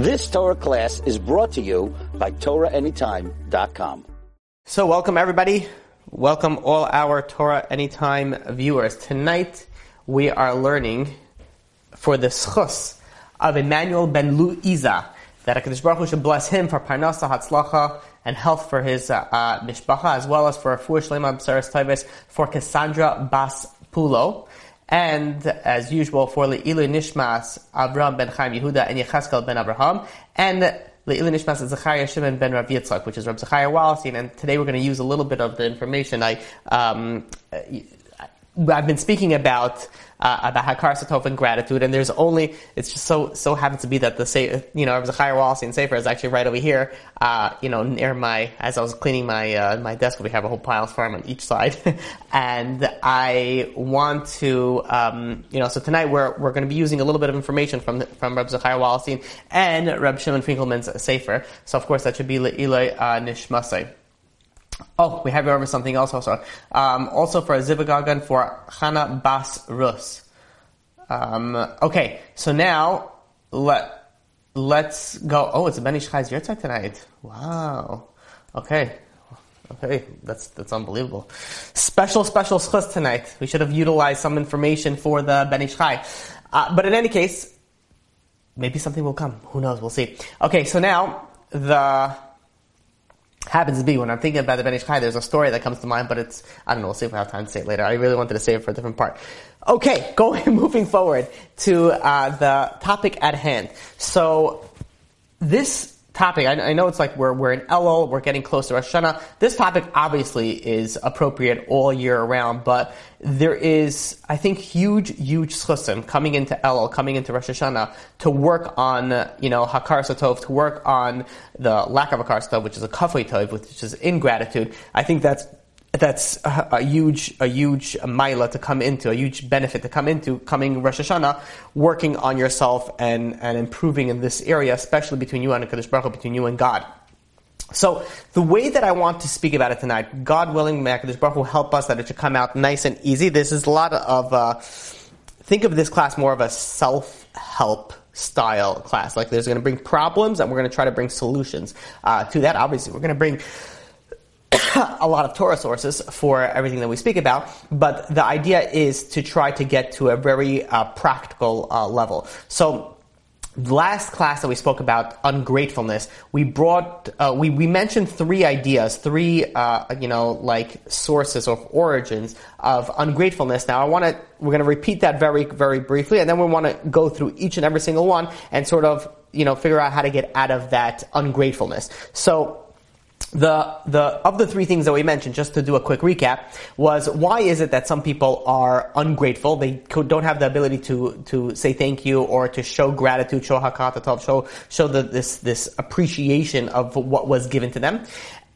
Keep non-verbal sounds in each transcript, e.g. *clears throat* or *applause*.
This Torah class is brought to you by TorahAnytime.com. So, welcome everybody. Welcome all our Torah Anytime viewers. Tonight we are learning for the schus of Emmanuel ben Luiza that HaKadosh Baruch Hu should bless him for parnasa, hatzlacha, and health for his uh, uh, mishpacha, as well as for a Fuhr Shlema B'Saras Tavis for Cassandra Bas Pulo. And as usual, for Le'ilu Nishmas, Avram ben Chaim Yehuda, and Yecheskel ben Abraham, and Le'ilu Nishmas Zechariah Shimon ben Rav Yitzchak, which is Rav Zechariah Wallerstein. And today we're going to use a little bit of the information I, um, I've been speaking about uh, about Hakaras Hatov and gratitude, and there's only it's just so so happens to be that the say you know Zachariah Wallerstein Sefer is actually right over here, uh, you know near my as I was cleaning my uh, my desk, we have a whole pile of farm on each side, *laughs* and I want to um, you know so tonight we're we're going to be using a little bit of information from from Reb Zachariah Wallerstein and Reb Shimon Finkelman's Sefer, so of course that should be Le'ilay uh, Nishmasay. Oh, we have over something else also. Um, also for a Zivug Hagun for Chana Bas Rus. Um, okay, so now let let's go. Oh, it's a Ben Ish Chai's Yahrzeit tonight. Wow. Okay. Okay, that's that's unbelievable. Special, special schus tonight. We should have utilized some information for the Ben Ish Chai. Uh, but in any case, maybe something will come. Who knows? We'll see. Okay, so now the happens to be when I'm thinking about the Ben Ish Chai, there's a story that comes to mind, but it's, I don't know, we'll see if we have time to say it later. I really wanted to save it for a different part. Okay, *laughs* going, moving forward to uh, the topic at hand. So, this topic, I, I, know it's like we're, we're in Elul, we're getting close to Rosh Hashanah. This topic obviously is appropriate all year around, but there is, I think, huge, huge schusim coming into Elul, coming into Rosh Hashanah to work on, you know, Hakaras Hatov, to work on the lack of Hakaras Hatov, which is a Kafei Tov, which is ingratitude. I think that's that's a, a, huge, a huge mila to come into, a huge benefit to come into coming Rosh Hashanah, working on yourself and, and improving in this area, especially between you and Kadosh Baruch Hu, between you and God. So the way that I want to speak about it tonight, God willing, Kadosh Baruch Hu help us that it should come out nice and easy. This is a lot of, uh, think of this class more of a self-help style class. Like there's going to bring problems and we're going to try to bring solutions uh, to that. Obviously, we're going to bring *coughs* a lot of Torah sources for everything that we speak about, but the idea is to try to get to a very uh, practical uh, level. So, last class that we spoke about ungratefulness, we brought, uh, we, we mentioned three ideas, three, uh, you know, like sources of origins of ungratefulness. Now, I want to, we're going to repeat that very, very briefly, and then we want to go through each and every single one and sort of, you know, figure out how to get out of that ungratefulness. So, the the of the three things that we mentioned, just to do a quick recap, was why is it that some people are ungrateful? They don't have the ability to to say thank you or to show gratitude, show hakaras hatov, show show the, this this appreciation of what was given to them.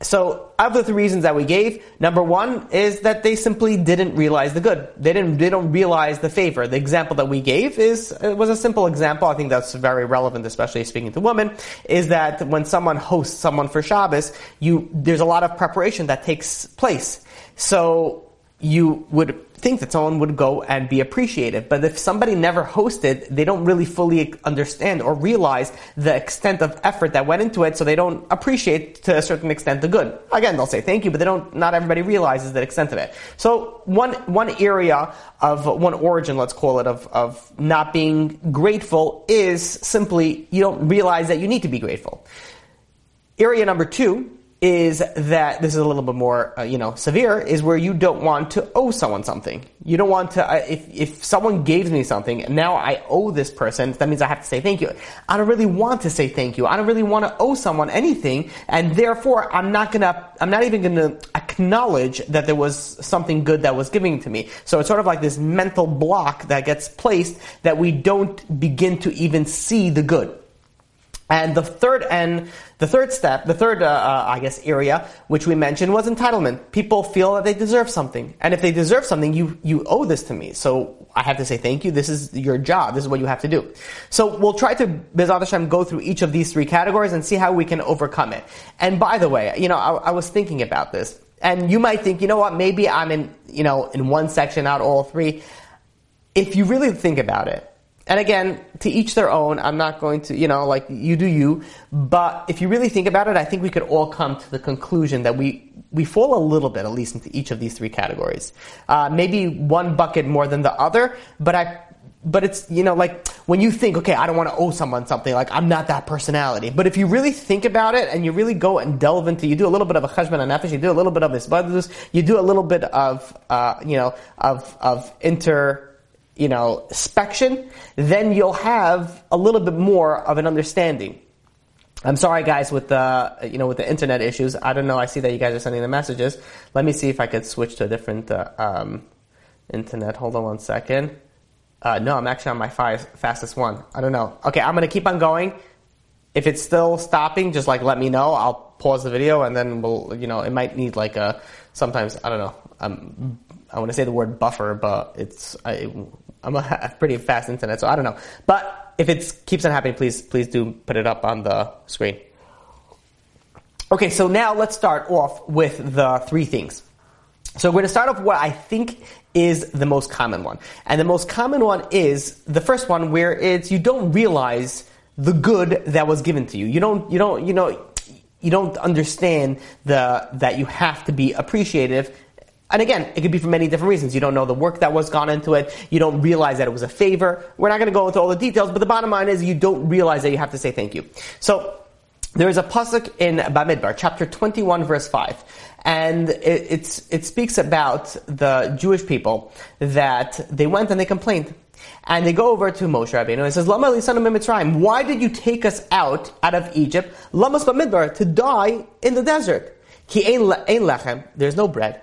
So, of the three reasons that we gave, number one is that they simply didn't realize the good. They didn't, they don't realize the favor. The example that we gave is, it was a simple example. I think that's very relevant, especially speaking to women, is that when someone hosts someone for Shabbos, you, there's a lot of preparation that takes place. So, you would think that someone would go and be appreciated. But if somebody never hosted, they don't really fully understand or realize the extent of effort that went into it, so they don't appreciate to a certain extent the good. Again, they'll say thank you, but they don't, not everybody realizes the extent of it. So one, one area of, one origin, let's call it, of, of not being grateful is simply you don't realize that you need to be grateful. Area number two is that this is a little bit more, uh, you know, severe, is where you don't want to owe someone something. You don't want to, uh, if, if someone gave me something, and now I owe this person, that means I have to say thank you. I don't really want to say thank you. I don't really want to owe someone anything, and therefore I'm not gonna, I'm not even gonna acknowledge that there was something good that was given to me. So it's sort of like this mental block that gets placed that we don't begin to even see the good. And the third and the third step, the third, uh, uh, I guess, area which we mentioned was entitlement. People feel that they deserve something, and if they deserve something, you you owe this to me. So I have to say thank you. This is your job. This is what you have to do. So we'll try to B'ezras Hashem go through each of these three categories and see how we can overcome it. And by the way, you know, I, I was thinking about this, and you might think, you know what, maybe I'm in, you know, in one section, not all three. If you really think about it, And again, to each their own. I'm not going to, you know, like you do you. But if you really think about it, I think we could all come to the conclusion that we we fall a little bit, at least, into each of these three categories. Uh, maybe one bucket more than the other, but I. But it's you know like when you think okay I don't want to owe someone something like I'm not that personality but if you really think about it and you really go and delve into you do a little bit of a cheshbon and nefesh you do a little bit of this you do a little bit of uh, you know of of inter you know, spection, then you'll have a little bit more of an understanding. I'm sorry, guys, with the you know with the internet issues. I don't know. I see that you guys are sending the messages. Let me see if I could switch to a different uh, um, internet. Hold on one second. Uh, no, I'm actually on my fi- fastest one. I don't know. Okay, I'm gonna keep on going. If it's still stopping, just like let me know. I'll pause the video and then we'll you know it might need like a sometimes I don't know. Um, I want to say the word buffer, but it's I, I'm a pretty fast internet, so I don't know. But if it keeps on happening, please please do put it up on the screen. Okay, so now let's start off with the three things. So we're going to start off with what I think is the most common one. And the most common one is the first one where it's you don't realize the good that was given to you. You don't you don't you know you don't understand the that you have to be appreciative and again, it could be for many different reasons. You don't know the work that was gone into it. You don't realize that it was a favor. We're not going to go into all the details, but the bottom line is you don't realize that you have to say thank you. So, there is a pasuk in Bamidbar, chapter 21, verse 5. And it, it speaks about the Jewish people that they went and they complained. And they go over to Moshe Rabbeinu and says, Lama Mitzrayim, why did you take us out, out of Egypt, Lamas Bamidbar, to die in the desert? Ki ein lechem, there's no bread.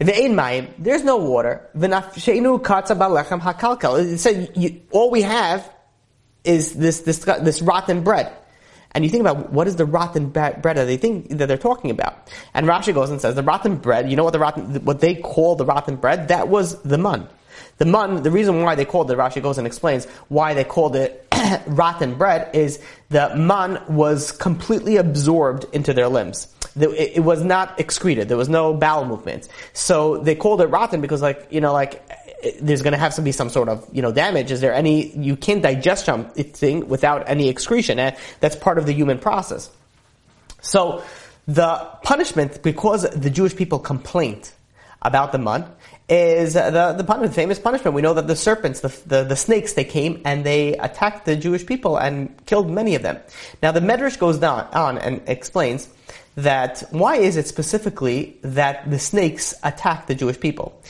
Ve'ein mayim, there's no water. It said all we have is this, this, this rotten bread. And you think about what is the rotten bread that they think that they're talking about. And Rashi goes and says the rotten bread. You know what the rotten, what they call the rotten bread? That was the mun. The mun. The reason why they called it, Rashi goes and explains why they called it *coughs* rotten bread is the man was completely absorbed into their limbs. It was not excreted. There was no bowel movement. So they called it rotten because, like, you know, like, there's going to have to be some sort of, you know, damage. Is there any, you can't digest something without any excretion. And that's part of the human process. So the punishment, because the Jewish people complained about the mud, is the, the, the famous punishment. We know that the serpents, the, the, the, snakes, they came and they attacked the Jewish people and killed many of them. Now the Medrash goes down, on and explains that why is it specifically that the snakes attack the Jewish people?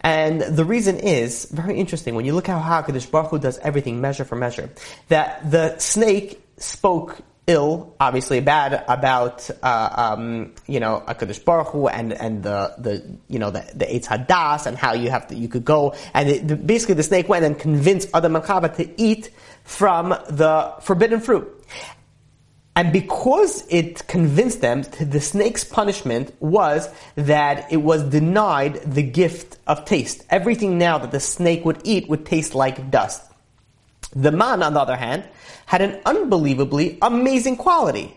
And the reason is very interesting. When you look at how HaKadosh Baruch Hu does everything measure for measure, that the snake spoke ill, obviously bad about uh, um, you know Hakadosh Baruch Hu and and the the you know the the Eitz Hadas and how you have to you could go and it, the, basically the snake went and convinced Adam and to eat from the forbidden fruit. And because it convinced them, the snake's punishment was that it was denied the gift of taste. Everything now that the snake would eat would taste like dust. The man, on the other hand, had an unbelievably amazing quality.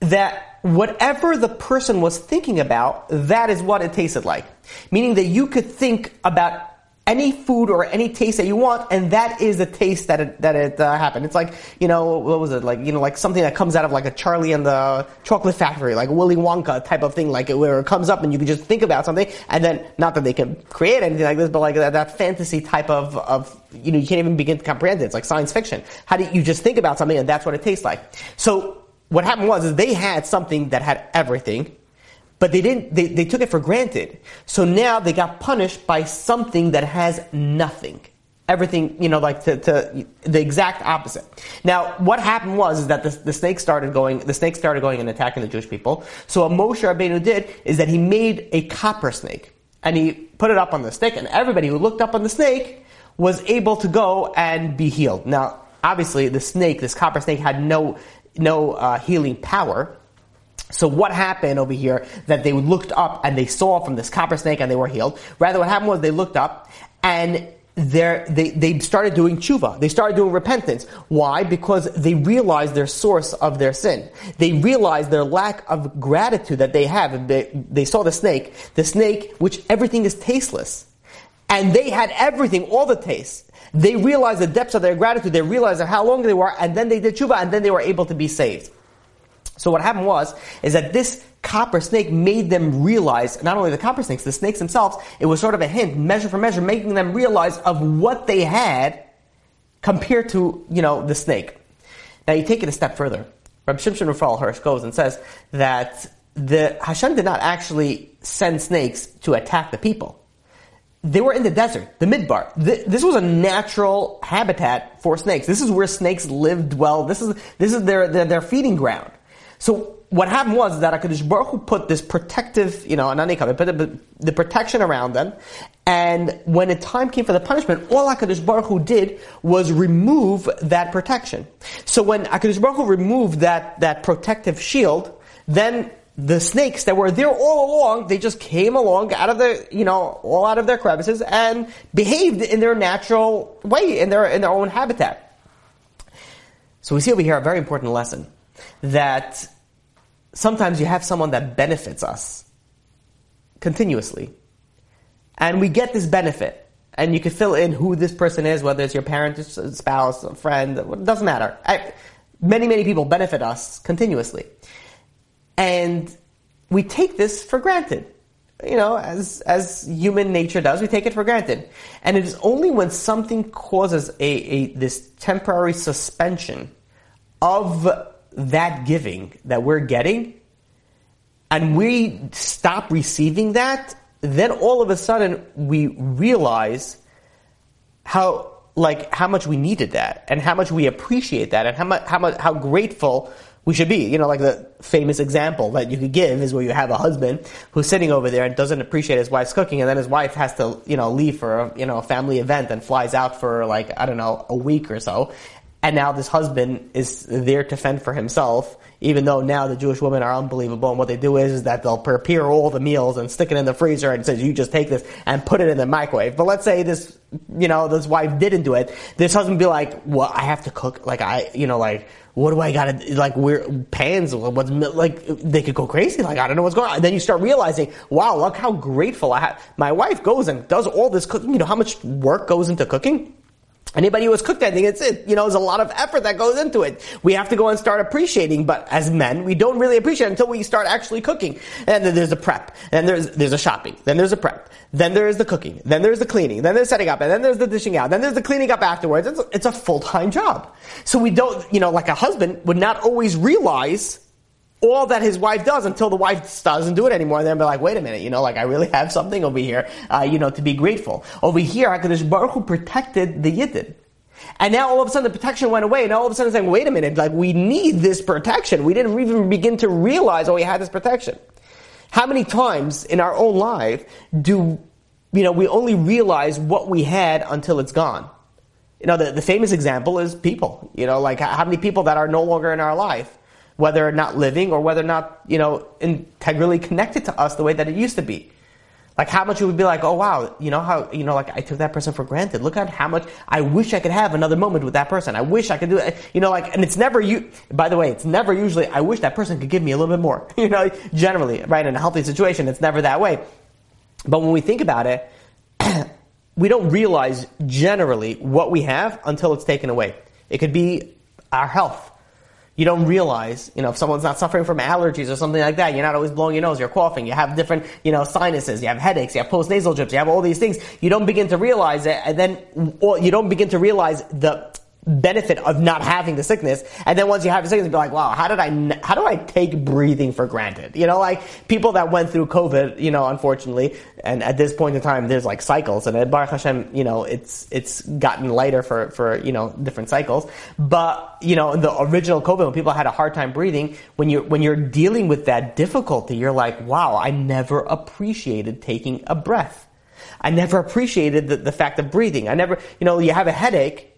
That whatever the person was thinking about, that is what it tasted like. Meaning that you could think about any food or any taste that you want, and that is the taste that it, that it uh, happened. It's like, you know, what was it? Like, you know, like something that comes out of like a Charlie and the Chocolate Factory, like Willy Wonka type of thing, like where it comes up and you can just think about something, and then, not that they can create anything like this, but like that, that fantasy type of, of, you know, you can't even begin to comprehend it. It's like science fiction. How do you just think about something and that's what it tastes like? So, what happened was, is they had something that had everything, but they didn't, they, they took it for granted. So now they got punished by something that has nothing. Everything, you know, like to, to the exact opposite. Now, what happened was is that the, the snake started going, the snake started going and attacking the Jewish people. So what Moshe Rabbeinu did is that he made a copper snake and he put it up on the stick and everybody who looked up on the snake was able to go and be healed. Now, obviously the snake, this copper snake had no, no uh, healing power. So what happened over here that they looked up and they saw from this copper snake and they were healed? Rather, what happened was they looked up and they, they started doing tshuva. They started doing repentance. Why? Because they realized their source of their sin. They realized their lack of gratitude that they have. They, they saw the snake, the snake, which everything is tasteless. and they had everything, all the tastes. They realized the depths of their gratitude, they realized how long they were, and then they did tshuva, and then they were able to be saved. So what happened was, is that this copper snake made them realize, not only the copper snakes, the snakes themselves, it was sort of a hint, measure for measure, making them realize of what they had compared to, you know, the snake. Now you take it a step further. Rabbi Shimshon Raphael Hirsch goes and says that the Hashem did not actually send snakes to attack the people. They were in the desert, the midbar. This was a natural habitat for snakes. This is where snakes live, dwell. This is this is their their, their feeding ground. So what happened was that Hakadosh Baruch Hu put this protective, you know, ananikam, put the, the protection around them, and when the time came for the punishment, all Hakadosh Baruch Hu did was remove that protection. So when Hakadosh Baruch Hu removed that that protective shield, then the snakes that were there all along, they just came along out of the, you know, all out of their crevices and behaved in their natural way, in their in their own habitat. So we see over here a very important lesson that sometimes you have someone that benefits us continuously. And we get this benefit. And you can fill in who this person is, whether it's your parent, spouse, friend, it doesn't matter. I, many, many people benefit us continuously. And we take this for granted. You know, as, as human nature does, we take it for granted. And it is only when something causes a, a this temporary suspension of that giving that we're getting and we stop receiving that, then all of a sudden we realize how like how much we needed that and how much we appreciate that and how much how much how grateful we should be. You know, like the famous example that you could give is where you have a husband who's sitting over there and doesn't appreciate his wife's cooking, and then his wife has to, you know, leave for a, you know, a family event and flies out for like, I don't know, a week or so. And now this husband is there to fend for himself, even though now the Jewish women are unbelievable. And what they do is, is that they'll prepare all the meals and stick it in the freezer and says, you just take this and put it in the microwave. But let's say this, you know, this wife didn't do it. This husband be like, well, I have to cook. Like I, you know, like, what do I gotta, like, where, pans, what's, like, they could go crazy. Like, I don't know what's going on. And then you start realizing, wow, look how grateful I have. My wife goes and does all this cooking. You know how much work goes into cooking? Anybody who has cooked anything, it's it. You know, there's a lot of effort that goes into it. We have to go and start appreciating, but as men, we don't really appreciate until we start actually cooking. And then there's a prep, and there's there's a shopping, then there's a prep, then there's the cooking, then there's the cleaning, then there's setting up, and then there's the dishing out, then there's the cleaning up afterwards. It's it's a full time job. So we don't, you know, like a husband would not always realize all that his wife does until the wife doesn't do it anymore. Then be like, wait a minute, you know, like I really have something over here, uh, you know, to be grateful. Over here, HaKadosh Baruch Hu protected the Yidden. And now all of a sudden the protection went away, and all of a sudden it's saying, wait a minute, like we need this protection. We didn't even begin to realize, oh, we had this protection. How many times in our own life do, you know, we only realize what we had until it's gone? You know, the, the famous example is people. You know, like how many people that are no longer in our life whether not living or whether not, you know, integrally connected to us the way that it used to be. Like how much it would be like, oh wow, you know how, you know, like I took that person for granted. Look at how much I wish I could have another moment with that person. I wish I could do it. You know, like, and it's never you, by the way, it's never usually, I wish that person could give me a little bit more. *laughs* You know, generally, right? In a healthy situation, it's never that way. But when we think about it, *clears throat* we don't realize generally what we have until it's taken away. It could be our health you don't realize, you know, if someone's not suffering from allergies or something like that, you're not always blowing your nose, you're coughing, you have different, you know, sinuses, you have headaches, you have postnasal drips, you have all these things. You don't begin to realize it, and then, you don't begin to realize the benefit of not having the sickness. And then once you have the sickness, be like, wow, how did I, how do I take breathing for granted? You know, like people that went through COVID, you know, unfortunately, and at this point in time, there's like cycles and at Baruch Hashem, you know, it's, it's gotten lighter for, for, you know, different cycles. But, you know, in the original COVID, when people had a hard time breathing, when you're, when you're dealing with that difficulty, you're like, wow, I never appreciated taking a breath. I never appreciated the, the fact of breathing. I never, you know, you have a headache,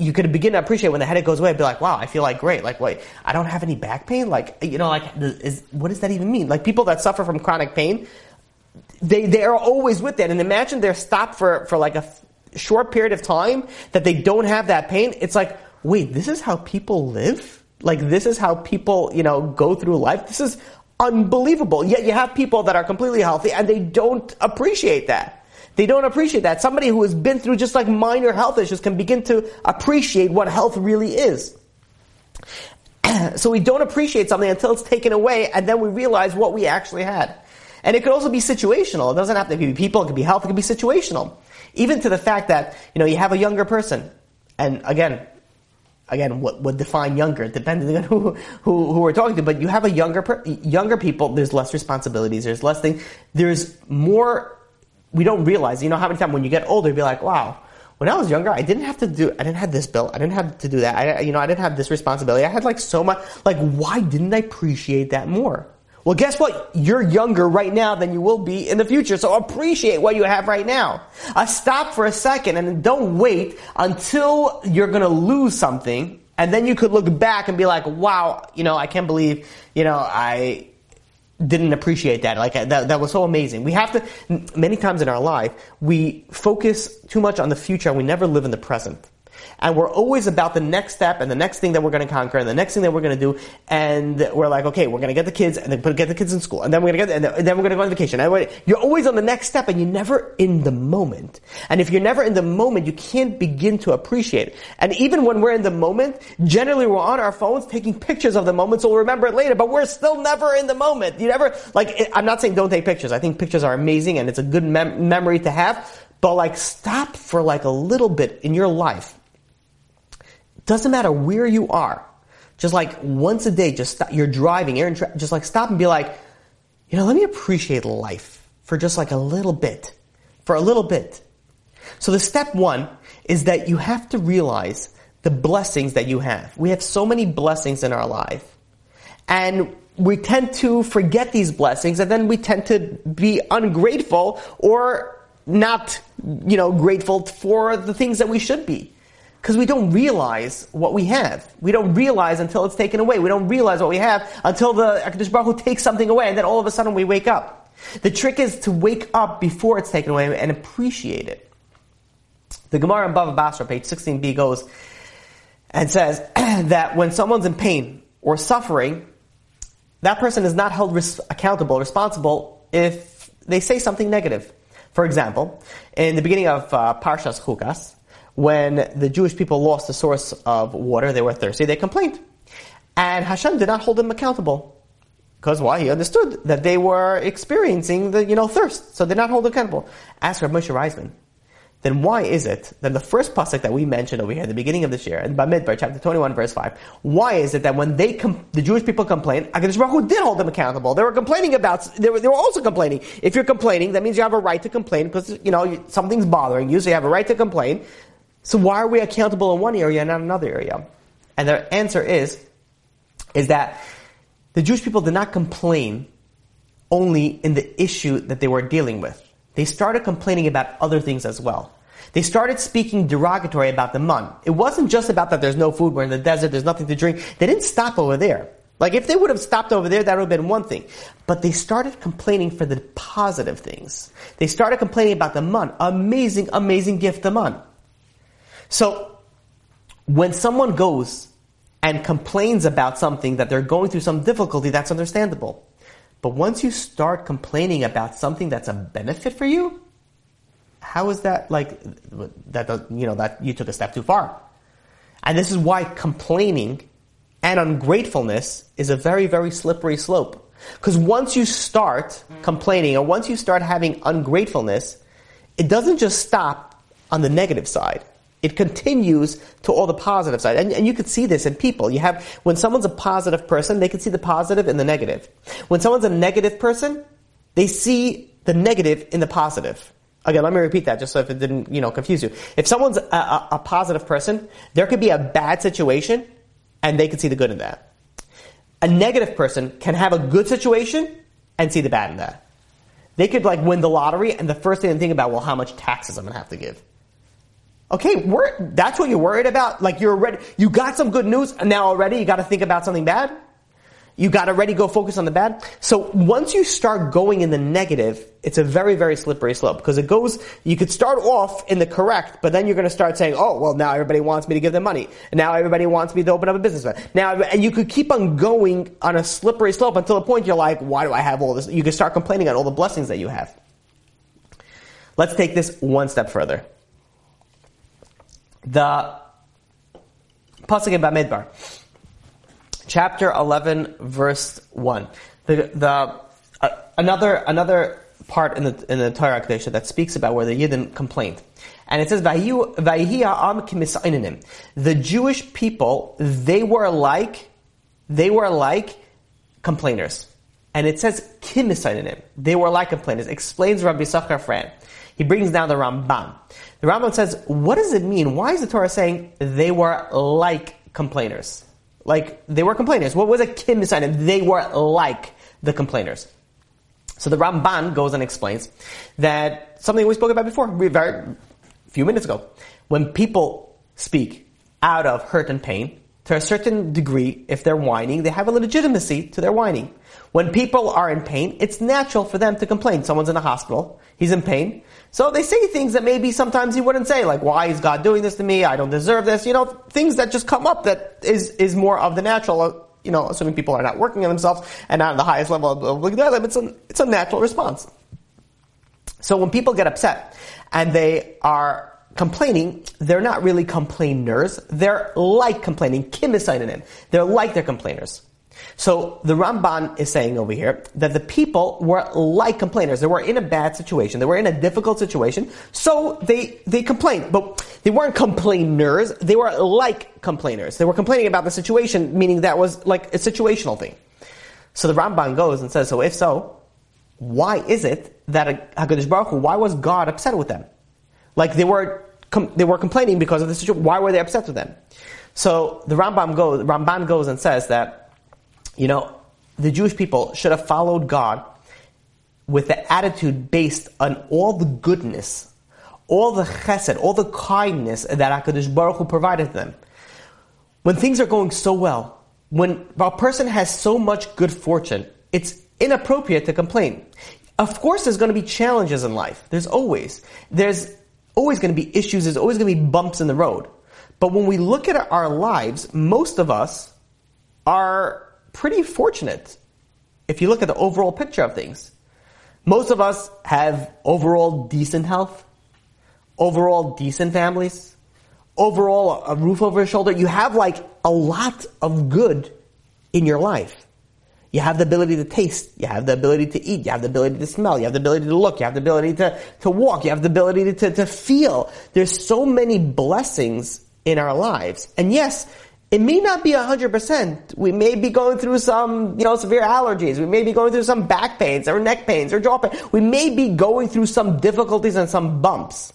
you could begin to appreciate when the headache goes away. Be like, wow, I feel like great. Like, wait, I don't have any back pain. Like, you know, like, is what does that even mean? Like, people that suffer from chronic pain, they they are always with that. And imagine they're stopped for for like a f- short period of time that they don't have that pain. It's like, wait, this is how people live. Like, this is how people, you know, go through life. This is unbelievable. Yet you have people that are completely healthy and they don't appreciate that. They don't appreciate that. Somebody who has been through just like minor health issues can begin to appreciate what health really is. *clears throat* so we don't appreciate something until it's taken away and then we realize what we actually had. And it could also be situational. It doesn't have to be people, it could be health, it could be situational. Even to the fact that, you know, you have a younger person, and again, again, what would define younger, depending on *laughs* who, who, who we're talking to, but you have a younger, younger people, there's less responsibilities, there's less things, there's more, we don't realize, you know, how many times when you get older, you be like, wow, when I was younger, I didn't have to do, I didn't have this bill, I didn't have to do that, I, you know, I didn't have this responsibility, I had like so much, like, why didn't I appreciate that more? Well, guess what? You're younger right now than you will be in the future. So appreciate what you have right now. Uh, stop for a second and don't wait until you're going to lose something. And then you could look back and be like, wow, you know, I can't believe, you know, I didn't appreciate that. Like that, that was so amazing. We have to, many times in our life, we focus too much on the future and we never live in the present and we're always about the next step and the next thing that we're going to conquer and the next thing that we're going to do. And we're like, okay, we're going to get the kids and then get the kids in school and then we're going to get, and then we're going to go on vacation. You're always on the next step and you're never in the moment. And if you're never in the moment, you can't begin to appreciate it. And even when we're in the moment, generally we're on our phones taking pictures of the moment so we'll remember it later, but we're still never in the moment. You never, like, I'm not saying don't take pictures. I think pictures are amazing and it's a good mem- memory to have. But like, stop for like a little bit in your life doesn't matter where you are. Just like once a day, just stop, you're driving, you're tra- just like stop and be like, you know, let me appreciate life for just like a little bit, for a little bit. So the step one is that you have to realize the blessings that you have. We have so many blessings in our life. And we tend to forget these blessings and then we tend to be ungrateful or not, you know, grateful for the things that we should be. Because we don't realize what we have. We don't realize until it's taken away. We don't realize what we have until the HaKadosh Baruch Hu takes something away and then all of a sudden we wake up. The trick is to wake up before it's taken away and appreciate it. The Gemara in Bava Basra, page 16b, goes and says *clears throat* that when someone's in pain or suffering, that person is not held res- accountable, responsible, if they say something negative. For example, in the beginning of uh, Parshas Chukas, when the Jewish people lost the source of water, they were thirsty, they complained. And Hashem did not hold them accountable. Because why? He understood that they were experiencing the, you know, thirst. So they did not hold accountable. Ask Rabbi Moshe Reisman, then why is it that the first pasuk that we mentioned over here at the beginning of this year, in Bamidbar, chapter 21, verse 5, why is it that when they com- the Jewish people complained, HaKadosh Baruch Hu did hold them accountable. They were complaining about, they were, they were also complaining. If you're complaining, that means you have a right to complain because, you know, something's bothering you, so you have a right to complain. So why are we accountable in one area and not another area? And the answer is, is that the Jewish people did not complain only in the issue that they were dealing with. They started complaining about other things as well. They started speaking derogatory about the man. It wasn't just about that there's no food, we're in the desert, there's nothing to drink. They didn't stop over there. Like if they would have stopped over there, that would have been one thing. But they started complaining for the positive things. They started complaining about the man. Amazing, amazing gift, the man. So, when someone goes and complains about something that they're going through some difficulty, that's understandable. But once you start complaining about something that's a benefit for you, how is that like that? You know that you took a step too far, and this is why complaining and ungratefulness is a very very slippery slope. Because once you start complaining or once you start having ungratefulness, it doesn't just stop on the negative side. It continues to all the positive side. And, and, you can see this in people. You have, when someone's a positive person, they can see the positive in the negative. When someone's a negative person, they see the negative in the positive. Again, let me repeat that just so if it didn't, you know, confuse you. If someone's a, a, a positive person, there could be a bad situation and they could see the good in that. A negative person can have a good situation and see the bad in that. They could like win the lottery and the first thing they think about, well, how much taxes I'm going to have to give. Okay, that's what you're worried about? Like you're already, you got some good news and now already you gotta think about something bad? You gotta already go focus on the bad? So once you start going in the negative, it's a very, very slippery slope because it goes, you could start off in the correct, but then you're gonna start saying, oh, well now everybody wants me to give them money. Now everybody wants me to open up a business. Now, and you could keep on going on a slippery slope until the point you're like, why do I have all this? You could start complaining on all the blessings that you have. Let's take this one step further. The Pasuk in Bamidbar, chapter 11, verse 1. The, the, uh, another, another part in the, in the Torah Kedusha that speaks about where the Yidden complained. And it says, am The Jewish people, they were like, they were like complainers. And it says, Kemisonenim. They were like complainers. Explains Rabbi Yissachar Frand. He brings down the Ramban. The Ramban says, what does it mean? Why is the Torah saying they were like complainers? Like, they were complainers. What was a Kemisonenim? They were like the complainers. So the Ramban goes and explains that something we spoke about before, very a few minutes ago. When people speak out of hurt and pain, to a certain degree, if they're whining, they have a legitimacy to their whining. When people are in pain, it's natural for them to complain. Someone's in a hospital, he's in pain. So they say things that maybe sometimes he wouldn't say, like, why is God doing this to me? I don't deserve this. You know, things that just come up that is, is more of the natural uh, you know, assuming people are not working on themselves and not at the highest level of Ligdalim, it's a, it's a natural response. So when people get upset and they are complaining, they're not really complainers. They're like complaining. Kemisonenim. They're like their complainers. So the Ramban is saying over here that the people were like complainers. They were in a bad situation. They were in a difficult situation. So they, they complained. But they weren't complainers. They were like complainers. They were complaining about the situation, meaning that was like a situational thing. So the Ramban goes and says, so if so, why is it that HaKadosh Baruch Hu, why was God upset with them? Like they were, com- they were complaining because of the situation. Why were they upset with them? So the Rambam goes, Ramban goes and says that you know, the Jewish people should have followed God with the attitude based on all the goodness, all the chesed, all the kindness that HaKadosh Baruch Hu provided them. When things are going so well, when a person has so much good fortune, it's inappropriate to complain. Of course, there's going to be challenges in life. There's always. There's always going to be issues. There's always going to be bumps in the road. But when we look at our lives, most of us are pretty fortunate if you look at the overall picture of things. Most of us have overall decent health, overall decent families, overall a roof over your shoulder. You have like a lot of good in your life. You have the ability to taste. You have the ability to eat. You have the ability to smell. You have the ability to look. You have the ability to, to walk. You have the ability to, to, to feel. There's so many blessings in our lives. And yes, it may not be 100%. We may be going through some, you know, severe allergies. We may be going through some back pains or neck pains or jaw pain. We may be going through some difficulties and some bumps.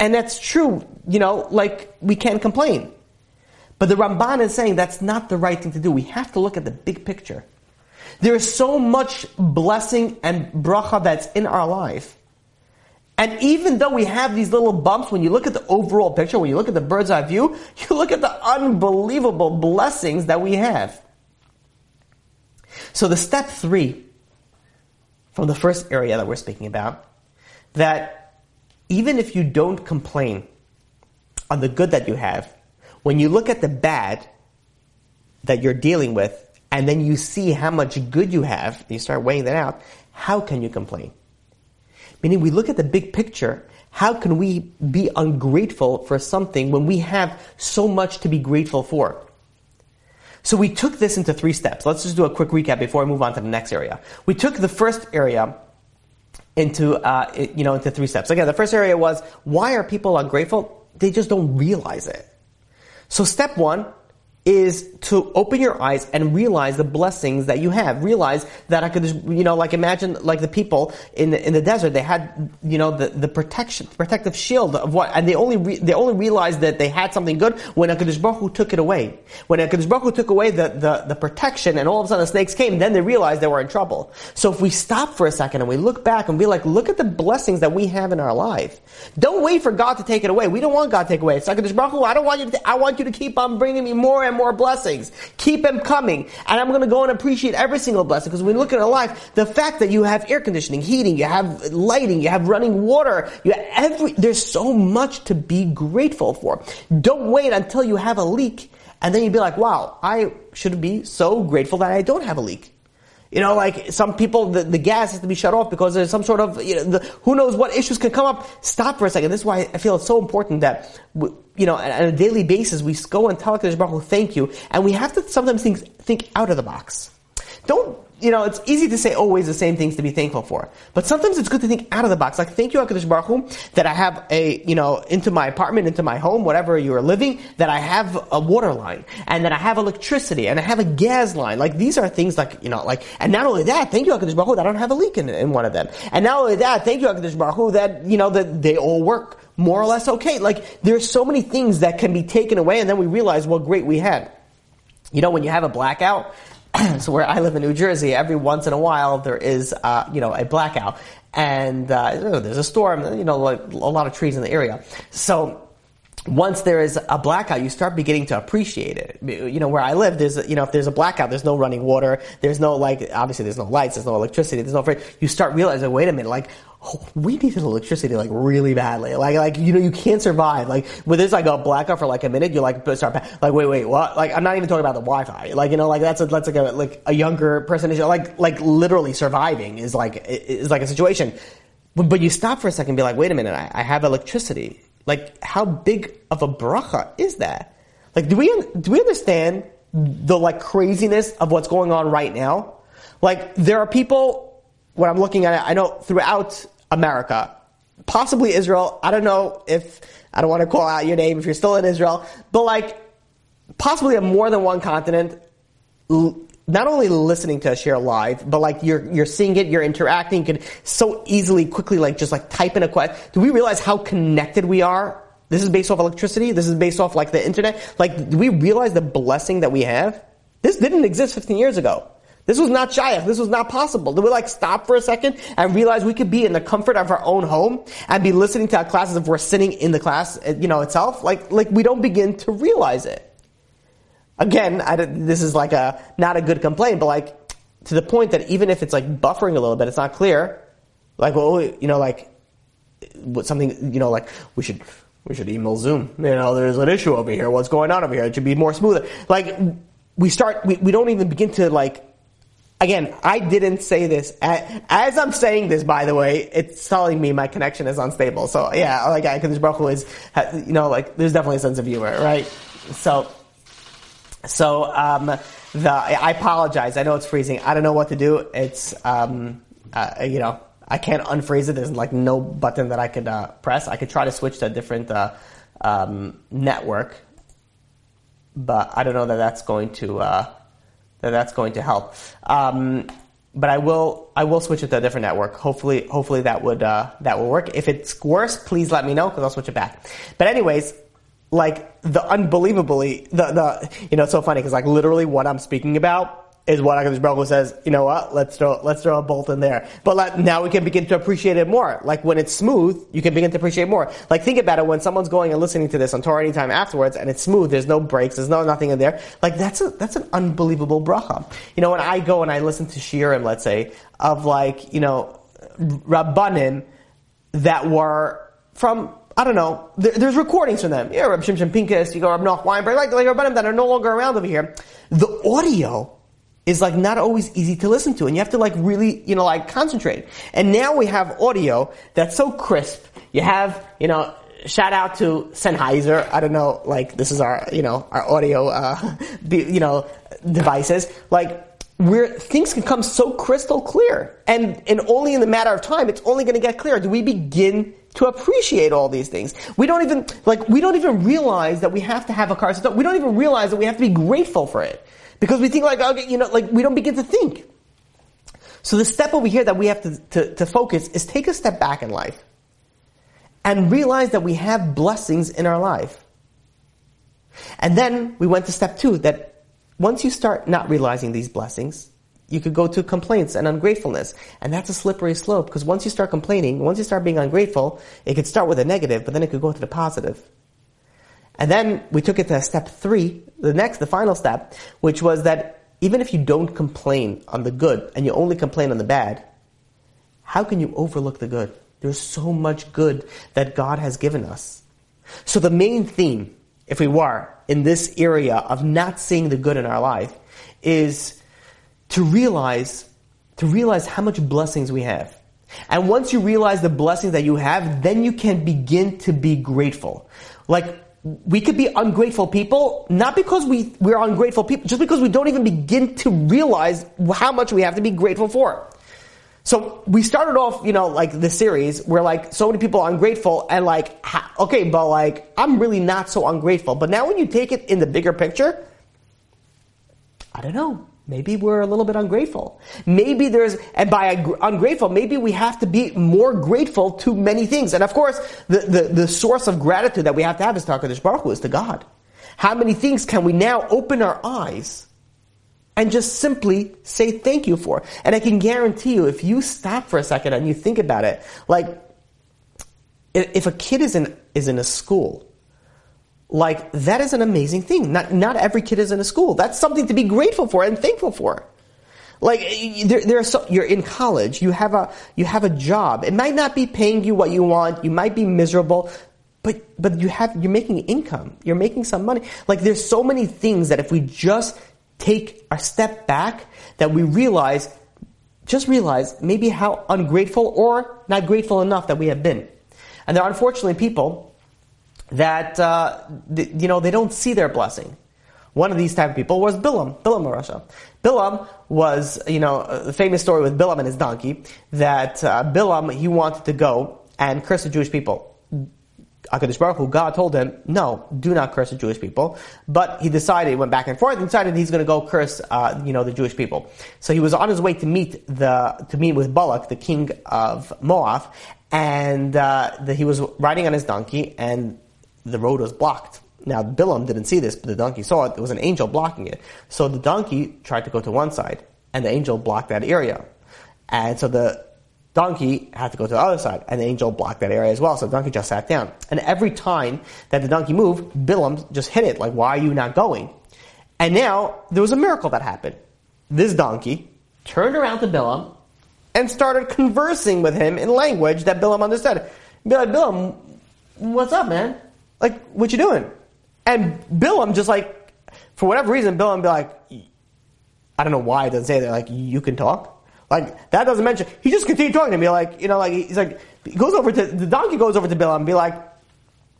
And that's true, you know, like we can't complain. But the Ramban is saying that's not the right thing to do. We have to look at the big picture. There is so much blessing and bracha that's in our life and even though we have these little bumps, when you look at the overall picture, when you look at the bird's eye view, *laughs* you look at the unbelievable blessings that we have. So the step three from the first area that we're speaking about, that even if you don't complain on the good that you have, when you look at the bad that you're dealing with, and then you see how much good you have, you start weighing that out, how can you complain? Meaning we look at the big picture. How can we be ungrateful for something when we have so much to be grateful for? So we took this into three steps. Let's just do a quick recap before we move on to the next area. We took the first area into, uh, you know, into three steps. Again, the first area was why are people ungrateful? They just don't realize it. So step one, is to open your eyes and realize the blessings that you have. Realize that I could, you know, like imagine like the people in the, in the desert, they had, you know, the, the protection, protective shield of what, and they only, re, they only realized that they had something good when HaKadosh Baruch Hu took it away. When HaKadosh Baruch Hu took away the, the, the protection and all of a sudden the snakes came, then they realized they were in trouble. So if we stop for a second and we look back and be like, look at the blessings that we have in our life. Don't wait for God to take it away. We don't want God to take away. It's HaKadosh Baruch Hu, I don't want you to, I want you to keep on bringing me more and more blessings. Keep them coming. And I'm going to go and appreciate every single blessing because when we look at our life, the fact that you have air conditioning, heating, you have lighting, you have running water, you have every, there's so much to be grateful for. Don't wait until you have a leak and then you'd be like, wow, I should be so grateful that I don't have a leak. You know, like some people, the, the gas has to be shut off because there's some sort of, you know, the, who knows what issues can come up. Stop for a second. This is why I feel it's so important that, you know, on a daily basis, we go and tell HaKadosh Baruch Hu, thank you. And we have to sometimes think, think out of the box. Don't you know, it's easy to say always the same things to be thankful for. But sometimes it's good to think out of the box. Like, thank you, HaKadosh Baruch Hu, that I have a, you know, into my apartment, into my home, whatever you are living, that I have a water line, and that I have electricity, and I have a gas line. Like, these are things like, you know, like, and not only that, thank you, HaKadosh Baruch Hu, that I don't have a leak in, in one of them. And not only that, thank you, HaKadosh Baruch Hu, that, you know, that they all work more or less okay. Like, there's so many things that can be taken away, and then we realize what great we had. You know, when you have a blackout, *clears throat* so where I live in New Jersey, every once in a while there is, uh, you know, a blackout, and uh, there's a storm. You know, like a lot of trees in the area. So once there is a blackout, you start beginning to appreciate it. You know, where I live, there's, you know, if there's a blackout, there's no running water, there's no, like, obviously there's no lights, there's no electricity, there's no, you start realizing, wait a minute, like, oh, we needed electricity, like, really badly. Like, like, you know, you can't survive. Like, when there's like a blackout for like a minute, you like, start, like, wait, wait, what? Like, I'm not even talking about the Wi-Fi. Like, you know, like, that's a, that's like a, like, a younger person, is, like, like, literally surviving is like, is like a situation. But, but you stop for a second and be like, wait a minute, I, I have electricity like, how big of a bracha is that? Like, do we, do we understand the like craziness of what's going on right now? Like, there are people, when I'm looking at it, I know throughout America, possibly Israel, I don't know if, I don't want to call out your name if you're still in Israel, but like, possibly on more than one continent, not only listening to us here live, but like you're you're seeing it, you're interacting, you can so easily, quickly, like just like type in a question. Do we realize how connected we are? This is based off electricity. This is based off like the internet. Like, do we realize the blessing that we have? This didn't exist 15 years ago. This was not shayach. This was not possible. Do we like stop for a second and realize we could be in the comfort of our own home and be listening to our classes if we're sitting in the class, you know, itself? Like, like we don't begin to realize it. Again, this is like a not a good complaint, but like to the point that even if it's like buffering a little bit, it's not clear. Like, well, you know, like something, you know, like we should we should email Zoom. You know, there's an issue over here. What's going on over here? It should be more smoother. Like we start, we, we don't even begin to like. Again, I didn't say this. As I'm saying this, by the way, it's telling me my connection is unstable. So yeah, like because Baruch is, you know, like there's definitely a sense of humor, right? So so um, the I apologize. I know it's freezing. I don't know what to do. It's um, uh, you know I can't unfreeze it. There's like no button that I could uh, press. I could try to switch to a different uh, um, network, but I don't know that that's going to uh, that that's going to help. Um, but I will I will switch it to a different network. Hopefully hopefully that would uh, that will work. If it's worse, please let me know because I'll switch it back. But anyways, like the unbelievably the the you know it's so funny because like literally what I'm speaking about is what Hakadosh Baruch says. You know what? Let's throw let's throw a bolt in there. But like, now we can begin to appreciate it more. Like when it's smooth, you can begin to appreciate more. Like think about it when someone's going and listening to this on Torah anytime afterwards, and it's smooth. There's no breaks. There's no nothing in there. Like that's a that's an unbelievable bracha. You know when I go and I listen to shiurim, let's say of like you know rabbanim that were from I don't know. There, there's recordings from them. Yeah, Reb Shimshon Pincus, you go Reb Noach Weinberg, like, like Rabbanim that are no longer around over here. The audio is like not always easy to listen to, and you have to like really, you know, like concentrate. And now we have audio that's so crisp. You have, you know, shout out to Sennheiser. I don't know, like this is our, you know, our audio, uh, *laughs* you know, devices. Like where things can come so crystal clear, and and only in the matter of time, it's only going to get clearer. Do we begin to appreciate all these things. We don't even, like, we don't even realize that we have to have a car. We don't even realize that we have to be grateful for it. Because we think like, okay, you know, like, we don't begin to think. So the step over here that we have to, to, to focus is take a step back in life and realize that we have blessings in our life. And then we went to step two, that once you start not realizing these blessings, you could go to complaints and ungratefulness. And that's a slippery slope because once you start complaining, once you start being ungrateful, it could start with a negative, but then it could go to the positive. And then we took it to step three, the next, the final step, which was that even if you don't complain on the good and you only complain on the bad, how can you overlook the good? There's so much good that God has given us. So the main theme, if we were in this area of not seeing the good in our life, is to realize to realize how much blessings we have. And once you realize the blessings that you have, then you can begin to be grateful. Like, we could be ungrateful people, not because we, we're ungrateful people, just because we don't even begin to realize how much we have to be grateful for. So we started off, you know, like the series where like so many people are ungrateful and like, okay, but like, I'm really not so ungrateful. But now when you take it in the bigger picture, I don't know. Maybe we're a little bit ungrateful. Maybe there's, and by ungrateful, maybe we have to be more grateful to many things. And of course, the, the, the source of gratitude that we have to have is to HaKadosh Baruch Hu, is to God. How many things can we now open our eyes and just simply say thank you for? And I can guarantee you, if you stop for a second and you think about it, like, if a kid is in, is in a school like, that is an amazing thing. Not, not every kid is in a school. That's something to be grateful for and thankful for. Like, there, there are so, you're in college, you have a, you have a job. It might not be paying you what you want, you might be miserable, but, but you have, you're making income. You're making some money. Like, there's so many things that if we just take a step back, that we realize, just realize maybe how ungrateful or not grateful enough that we have been. And there are unfortunately people that uh, th- you know they don't see their blessing. One of these type of people was Bilam, Bilam Rasha. Bilam was, you know, the famous story with Bilam and his donkey, that uh, Bilam, he wanted to go and curse the Jewish people. HaKadosh Baruch Hu, God told him, no, do not curse the Jewish people. But he decided, he went back and forth, and decided he's going to go curse, uh, you know, the Jewish people. So he was on his way to meet the, to meet with Balak, the king of Moab, and uh, the, he was riding on his donkey, and the road was blocked. Now, Bilam didn't see this, but the donkey saw it. There was an angel blocking it. So the donkey tried to go to one side, and the angel blocked that area. And so the donkey had to go to the other side, and the angel blocked that area as well. So the donkey just sat down. And every time that the donkey moved, Bilam just hit it, like, why are you not going? And now, there was a miracle that happened. This donkey turned around to Bilam and started conversing with him in language that Bilam understood. Like, Bilam, what's up, man? Like, what you doing? And Bilam just like, for whatever reason, Bilam be like, I don't know why it doesn't say that, like, you can talk. Like, that doesn't mention, he just continued talking to me, like, you know, like, he's like, he goes over to, the donkey goes over to Bilam and be like,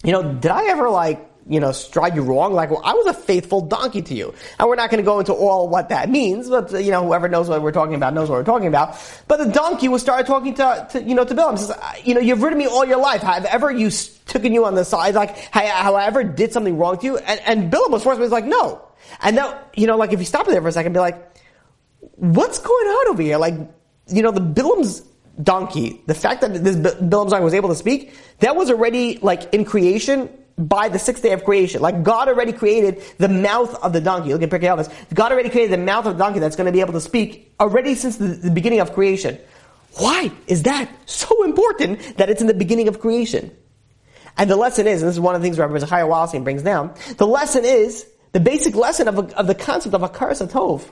you know, did I ever like, you know, stride you wrong. Like, well, I was a faithful donkey to you. And we're not going to go into all what that means, but, you know, whoever knows what we're talking about knows what we're talking about. But the donkey was started talking to, to you know, to Bilam. Says, you know, you've ridden me all your life. Have ever you taken you on the side? Like, have I ever did something wrong to you? And, and was forced, was like, no. And now, you know, like, if you stop there for a second, be like, what's going on over here? Like, you know, the Bilam's donkey, the fact that this Bilam's donkey was able to speak, that was already, like, in creation, by the sixth day of creation. Like God already created the mouth of the donkey. Look at Pirkei Avos. God already created the mouth of the donkey that's going to be able to speak already since the, the beginning of creation. Why is that so important that it's in the beginning of creation? And the lesson is, and this is one of the things Rabbi Zechariah Wallerstein brings down, the lesson is, the basic lesson of, of the concept of a Tov.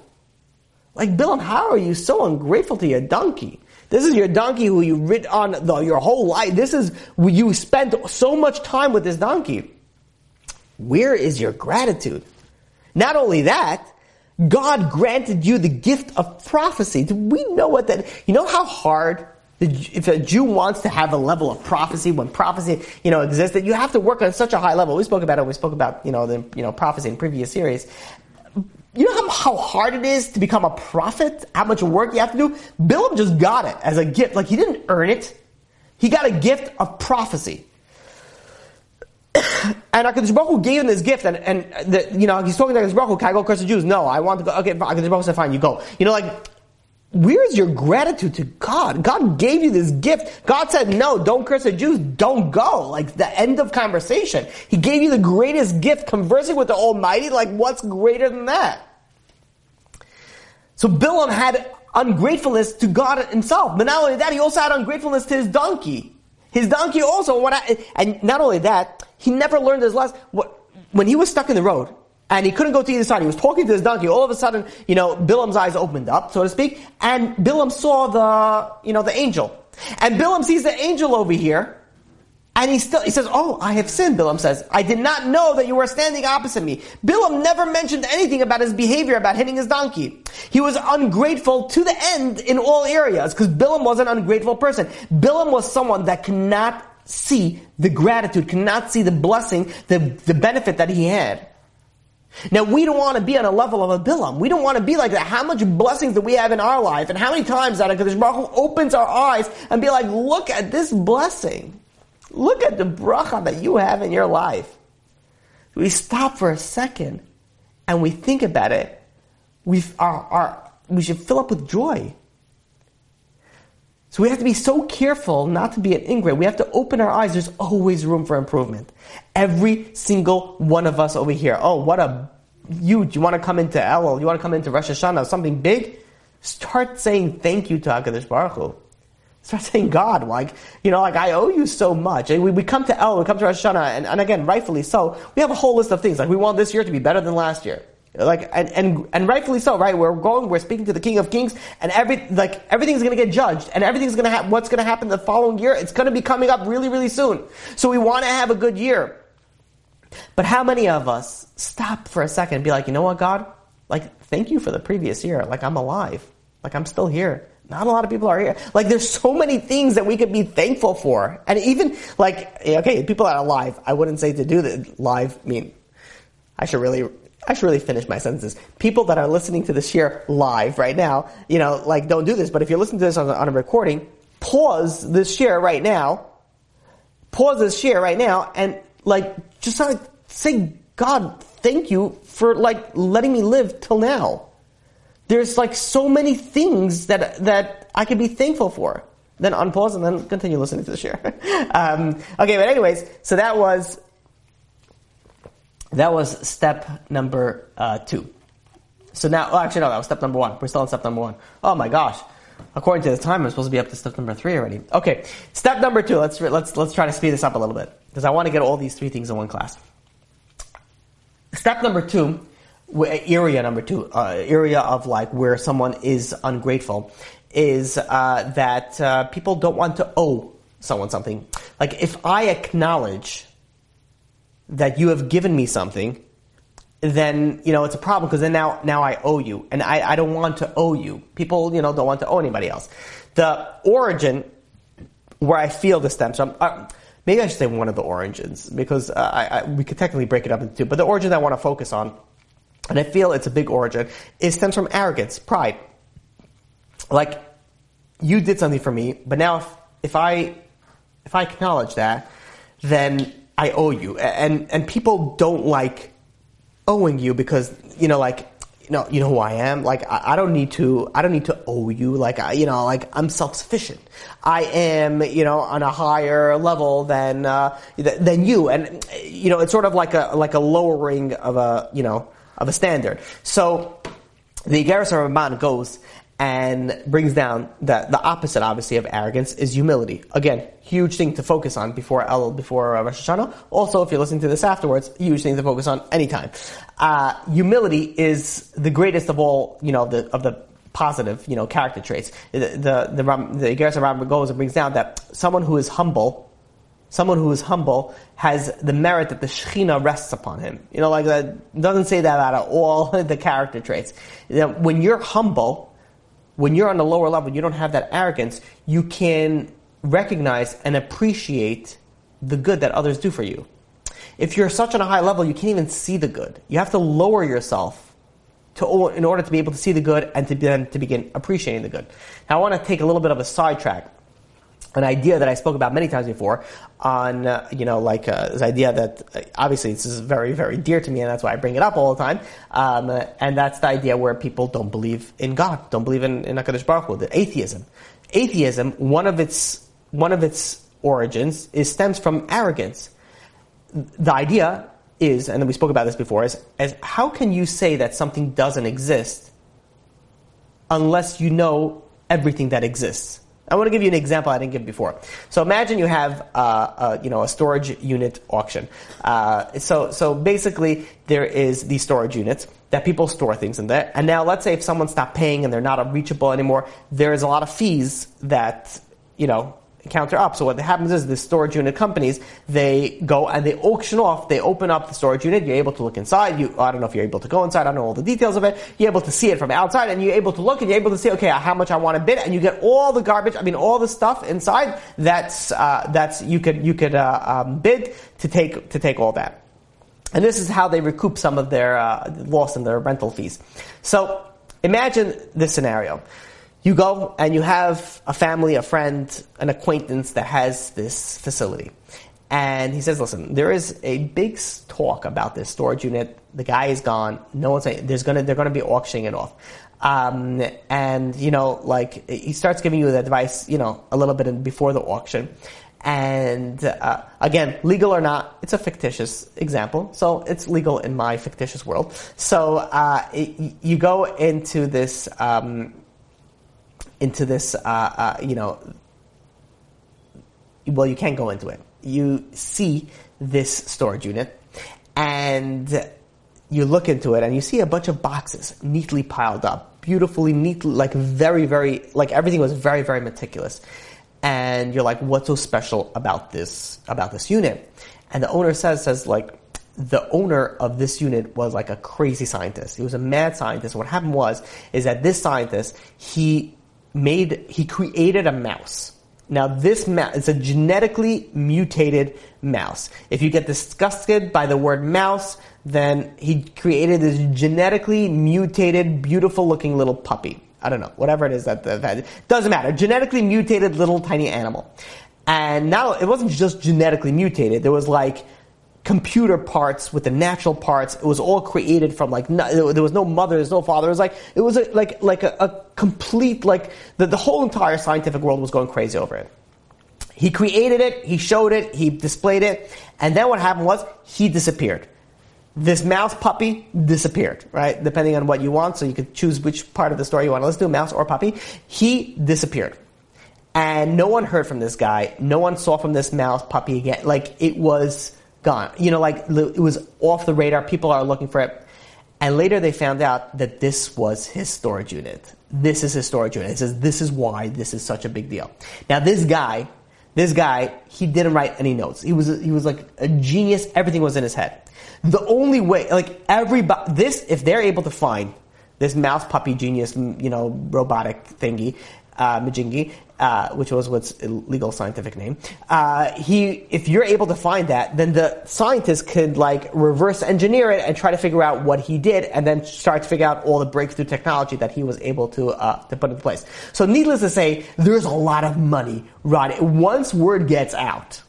Like, Bilam, how are you so ungrateful to your donkey? This is your donkey who you rid on the, your whole life. This is, you spent so much time with this donkey. Where is your gratitude? Not only that, God granted you the gift of prophecy. Do we know what that, you know how hard if a Jew wants to have a level of prophecy, when prophecy, you know, exists, that you have to work on such a high level. We spoke about it. We spoke about, you know, the, you know, prophecy in previous series you know how, how hard it is to become a prophet? How much work you have to do? Bilam just got it as a gift. Like he didn't earn it. He got a gift of prophecy. *coughs* and HaKadosh Baruch Hu gave him this gift, and, and the, you know, he's talking to HaKadosh Baruch Hu, can I go curse the Jews? No, I want to go, okay, HaKadosh Baruch Hu said, fine, you go. You know, like, where's your gratitude to God? God gave you this gift. God said, no, don't curse the Jews, don't go. Like, the end of conversation. He gave you the greatest gift, conversing with the Almighty, like, what's greater than that? So Bilam had ungratefulness to God himself. But not only that, he also had ungratefulness to his donkey. His donkey also, what I, and not only that, he never learned his lesson. When he was stuck in the road, and he couldn't go to either side, he was talking to his donkey, all of a sudden, you know, Bilam's eyes opened up, so to speak, and Bilam saw the, you know, the angel. And Bilam sees the angel over here, And he still, he says, oh, I have sinned, Bilam says. I did not know that you were standing opposite me. Bilam never mentioned anything about his behavior, about hitting his donkey. He was ungrateful to the end in all areas, because Bilam was an ungrateful person. Bilam was someone that cannot see the gratitude, cannot see the blessing, the, the benefit that he had. Now we don't want to be on a level of a Bilam. We don't want to be like that. How much blessings do we have in our life, and how many times that HaKadosh Baruch Hu opens our eyes and be like, look at this blessing. Look at the bracha that you have in your life. We stop for a second and we think about it. We, are, are, we should fill up with joy. So we have to be so careful not to be an ingrate. We have to open our eyes. There's always room for improvement. Every single one of us over here. Oh, what a huge! You want to come into Elul? You want to come into Rosh Hashanah? Something big? Start saying thank you to Hakadosh Baruch Hu. *laughs* Start saying, God, like, you know, like I owe you so much. And we, we come to El, we come to Rosh Hashanah, and, and again, rightfully so, we have a whole list of things. Like, we want this year to be better than last year. Like, and, and, and rightfully so, right? We're going, we're speaking to the King of Kings, and every, like, everything's gonna get judged, and everything's gonna have, what's gonna happen the following year, it's gonna be coming up really, really soon. So we wanna have a good year. But how many of us stop for a second and be like, you know what, God? Like, thank you for the previous year. Like, I'm alive. Like, I'm still here. Not a lot of people are here. Like, there's so many things that we could be thankful for. And even, like, okay, people that are live, I wouldn't say to do the live, I mean, I should really, I should really finish my sentences. People that are listening to this here live right now, you know, like, don't do this, but if you're listening to this on, on a recording, pause this share right now, pause this share right now, and, like, just like, say, God, thank you for, like, letting me live till now. There's like so many things that that I can be thankful for. Then unpause and then continue listening to the share. *laughs* um, okay, but anyways, so that was that was step number uh, two. So now, well, actually, no, that was step number one. We're still on step number one. Oh my gosh! According to the time, I'm supposed to be up to step number three already. Okay, step number two. Let's let's let's try to speed this up a little bit because I want to get all these three things in one class. Step number two area number two, uh, area of like where someone is ungrateful, is uh, that uh, people don't want to owe someone something. Like if I acknowledge that you have given me something, then you know it's a problem because then now now I owe you, and I, I don't want to owe you. People you know don't want to owe anybody else. The origin where I feel this stems from. Uh, maybe I should say one of the origins because uh, I, I, we could technically break it up into two. But the origin I want to focus on and I feel it's a big origin, it stems from arrogance, pride. Like, you did something for me, but now if, if I if I acknowledge that, then I owe you. And and people don't like owing you because you know, like you know, you know who I am. Like I, I don't need to. I don't need to owe you. Like I, you know, like I'm self sufficient. I am, you know, on a higher level than uh, than you. And you know, it's sort of like a like a lowering of a you know of a standard. So the Igeris Ramban goes and brings down that the opposite, obviously, of arrogance is humility. Again, huge thing to focus on before El, before uh, Rosh Hashanah. Also, if you're listening to this afterwards, huge thing to focus on anytime. Uh, humility is the greatest of all, you know, the, of the positive, you know, character traits. The the the, the Ramban goes and brings down that someone who is humble someone who is humble has the merit that the Shekhinah rests upon him. You know, like that doesn't say that about all *laughs* the character traits. You know, when you're humble, when you're on the lower level, you don't have that arrogance, you can recognize and appreciate the good that others do for you. If you're such on a high level, you can't even see the good. You have to lower yourself to, in order to be able to see the good and to, then to begin appreciating the good. Now, I want to take a little bit of a sidetrack an idea that I spoke about many times before on, uh, you know, like uh, this idea that uh, obviously this is very, very dear to me, and that's why I bring it up all the time. Um, and that's the idea where people don't believe in God, don't believe in, in Hakadosh Baruch Hu, the atheism. Atheism, one of its one of its origins is stems from arrogance. The idea is, and we spoke about this before, is, is how can you say that something doesn't exist unless you know everything that exists? I want to give you an example I didn't give before. So imagine you have uh, a, you know a storage unit auction. Uh, so so basically there is these storage units that people store things in there. And now let's say if someone stopped paying and they're not reachable anymore, there is a lot of fees that you know counter up. So what happens is the storage unit companies, they go and they auction off, they open up the storage unit, you're able to look inside, you, I don't know if you're able to go inside, I don't know all the details of it, you're able to see it from outside and you're able to look and you're able to see, okay, how much I want to bid and you get all the garbage, I mean all the stuff inside that's, uh, that's, you could, you could, uh, um, bid to take, to take all that. And this is how they recoup some of their, uh, loss in their rental fees. So, imagine this scenario. You go and you have a family, a friend, an acquaintance that has this facility. And he says, listen, there is a big talk about this storage unit. The guy is gone. No one's saying, there's gonna, they're gonna be auctioning it off. Um, and, you know, like, he starts giving you the advice, you know, a little bit before the auction. And uh, again, legal or not, it's a fictitious example. So it's legal in my fictitious world. So uh, it, you go into this um, into this, uh, uh, you know, well, you can't go into it. You see this storage unit, and you look into it, and you see a bunch of boxes neatly piled up, beautifully, neatly, like very, very, like everything was very, very meticulous. And you're like, what's so special about this, about this unit? And the owner says, says like, the owner of this unit was like a crazy scientist. He was a mad scientist. What happened was, is that this scientist, he made, he created a mouse. Now this mouse, it's a genetically mutated mouse. If you get disgusted by the word mouse, then he created this genetically mutated, beautiful looking little puppy. I don't know, whatever it is that, that, that doesn't matter. Genetically mutated little tiny animal. And now it wasn't just genetically mutated. There was like computer parts with the natural parts. It was all created from like no, there was no mother, there's no father. It was like it was a, like like a, a complete like the, the whole entire scientific world was going crazy over it. He created it, he showed it, he displayed it, and then what happened was he disappeared. This mouse puppy disappeared, right? Depending on what you want, so you could choose which part of the story you want. Let's do mouse or puppy. He disappeared. And no one heard from this guy. No one saw from this mouse puppy again. Like, it was, gone. You know, like it was off the radar. People are looking for it. And later they found out that this was his storage unit. This is his storage unit. It says this is why this is such a big deal. Now this guy, this guy, he didn't write any notes. He was he was like a genius. Everything was in his head. The only way, like everybody, this if they're able to find this mouse puppy genius, you know, robotic thingy, uh, Majingi, uh, which was what's legal scientific name. Uh, he, if you're able to find that, then the scientist could like reverse engineer it and try to figure out what he did, and then start to figure out all the breakthrough technology that he was able to uh, to put in place. So, needless to say, there's a lot of money. Right, once word gets out